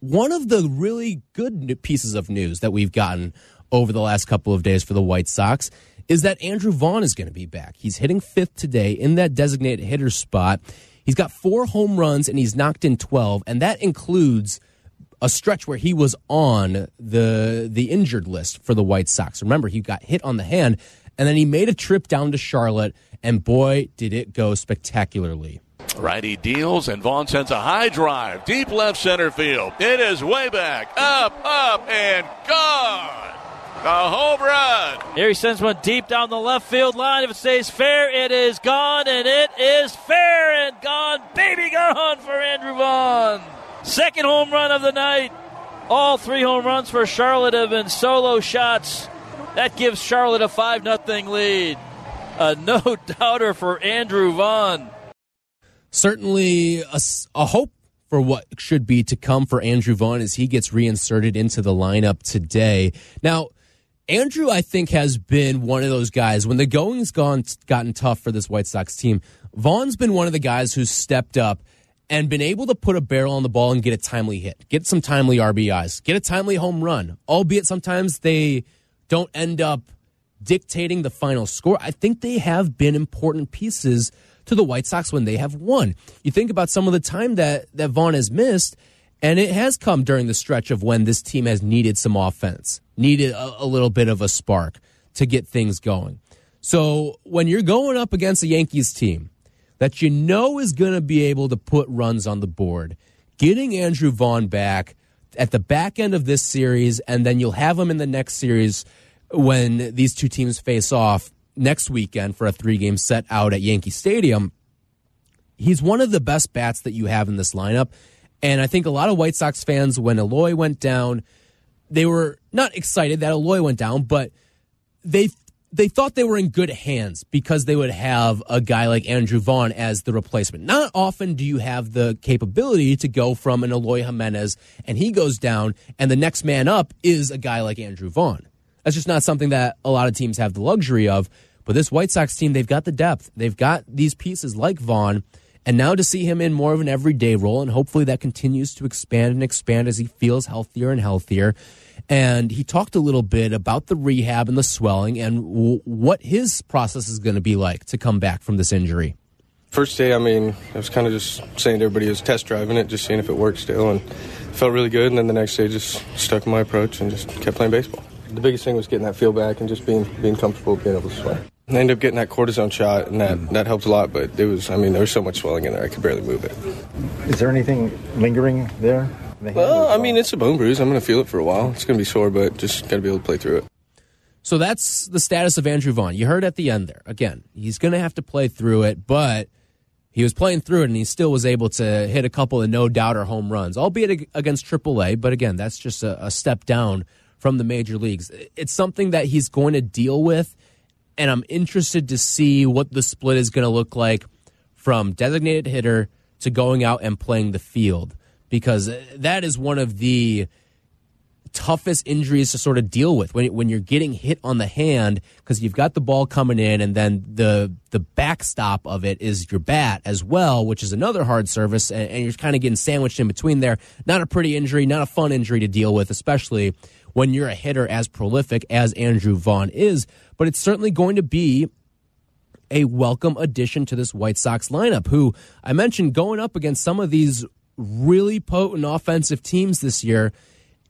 One of the really good pieces of news that we've gotten over the last couple of days for the White Sox is that Andrew Vaughn is going to be back. He's hitting fifth today in that designated hitter spot. He's got four home runs and he's knocked in 12, and that includes – a stretch where he was on the the injured list for the White Sox. Remember, he got hit on the hand, and then he made a trip down to Charlotte, and boy, did it go spectacularly. Righty deals, and Vaughn sends a high drive, deep left center field. It is way back, up, up, and gone. A home run. Here he sends one deep down the left field line. If it stays fair, it is gone, and it is fair and gone. Baby gone for Andrew Vaughn. Second home run of the night. All three home runs for Charlotte have been solo shots. That gives Charlotte a 5 0 lead. A no doubter for Andrew Vaughn. Certainly a, a hope for what should be to come for Andrew Vaughn as he gets reinserted into the lineup today. Now, Andrew, I think, has been one of those guys when the going's gone gotten tough for this White Sox team. Vaughn's been one of the guys who's stepped up and been able to put a barrel on the ball and get a timely hit, get some timely RBIs, get a timely home run, albeit sometimes they don't end up dictating the final score. I think they have been important pieces to the White Sox when they have won. You think about some of the time that, that Vaughn has missed, And it has come during the stretch of when this team has needed some offense, needed a, a little bit of a spark to get things going. So when you're going up against a Yankees team that you know is going to be able to put runs on the board, getting Andrew Vaughn back at the back end of this series, and then you'll have him in the next series when these two teams face off next weekend for a three game set out at Yankee Stadium. He's one of the best bats that you have in this lineup. And I think a lot of White Sox fans, when Eloy went down, they were not excited that Eloy went down, but they they thought they were in good hands because they would have a guy like Andrew Vaughn as the replacement. Not often do you have the capability to go from an Eloy Jimenez and he goes down, and the next man up is a guy like Andrew Vaughn. That's just not something that a lot of teams have the luxury of. But this White Sox team, they've got the depth. They've got these pieces like Vaughn. And now to see him in more of an everyday role, and hopefully that continues to expand and expand as he feels healthier and healthier. And he talked a little bit about the rehab and the swelling and w- what his process is going to be like to come back from this injury. First day, I mean, I was kind of just saying to everybody, I was test driving it, just seeing if it worked still, and felt really good. And then the next day, just stuck in my approach and just kept playing baseball. The biggest thing was getting that feel back and just being being comfortable being able to swing. I ended up getting that cortisone shot, and that, that helped a lot. But it was, I mean, there was so much swelling in there, I could barely move it. Is there anything lingering there? Well, I mean, it's a bone bruise. I'm going to feel it for a while. It's going to be sore, but just got to be able to play through it. So that's the status of Andrew Vaughn. You heard at the end there. Again, he's going to have to play through it, but he was playing through it and he still was able to hit a couple of no doubter home runs, albeit against AAA. But again, that's just a, a step down from the major leagues. It's something that he's going to deal with, and I'm interested to see what the split is going to look like from designated hitter to going out and playing the field because that is one of the toughest injuries to sort of deal with when when you're getting hit on the hand because you've got the ball coming in and then the the backstop of it is your bat as well, which is another hard service, and, and you're kind of getting sandwiched in between there. Not a pretty injury, not a fun injury to deal with, especially when you're a hitter as prolific as Andrew Vaughn is. But it's certainly going to be a welcome addition to this White Sox lineup, who I mentioned going up against some of these really potent offensive teams this year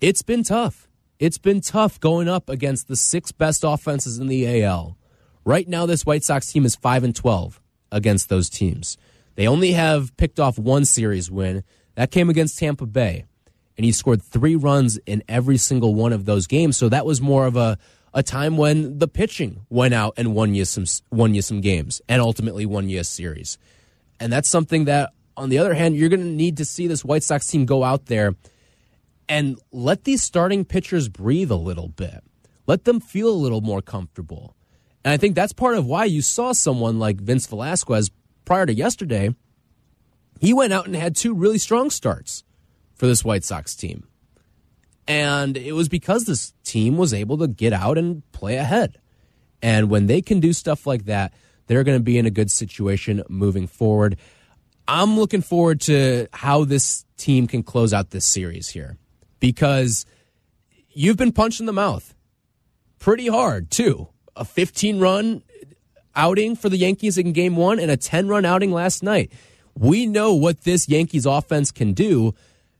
it's been tough. It's been tough going up against the six best offenses in the AL. Right now, this White Sox team is 5 and 12 against those teams. They only have picked off one series win. That came against Tampa Bay. And he scored three runs in every single one of those games. So that was more of a, a time when the pitching went out and won you some won you some games and ultimately won you a series. And that's something that on the other hand, you're gonna need to see this White Sox team go out there and let these starting pitchers breathe a little bit. Let them feel a little more comfortable. And I think that's part of why you saw someone like Vince Velasquez prior to yesterday. He went out and had two really strong starts for this White Sox team. And it was because this team was able to get out and play ahead. And when they can do stuff like that, they're going to be in a good situation moving forward. I'm looking forward to how this team can close out this series here because you've been punched in the mouth pretty hard, too. A 15 run outing for the Yankees in game one and a 10 run outing last night. We know what this Yankees offense can do.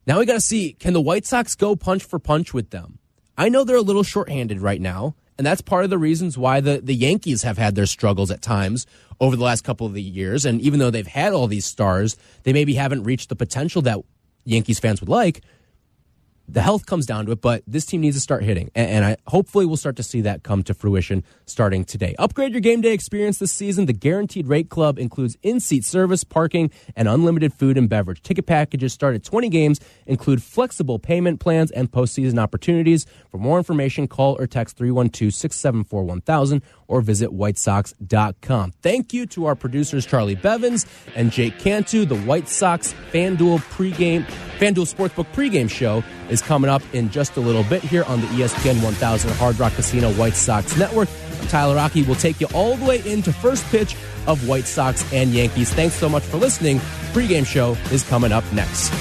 Now we got to see can the White Sox go punch for punch with them? I know they're a little shorthanded right now, and that's part of the reasons why the, the Yankees have had their struggles at times over the last couple of the years. And even though they've had all these stars, they maybe haven't reached the potential that Yankees fans would like the health comes down to it, but this team needs to start hitting. And, I hopefully we'll start to see that come to fruition starting today. Upgrade your game day experience this season. The Guaranteed Rate Club includes in-seat service, parking, and unlimited food and beverage. Ticket packages start at 20 games, include flexible payment plans and postseason opportunities. For more information, call or text 312-674-1000 or visit whitesox.com. Thank you to our producers Charlie Bevins and Jake Cantu. The White Sox FanDuel pregame, FanDuel Sportsbook pregame show is coming up in just a little bit here on the ESPN 1000 Hard Rock Casino White Sox Network. I'm Tyler Rocky. will take you all the way into first pitch of White Sox and Yankees. Thanks so much for listening. Pregame show is coming up next.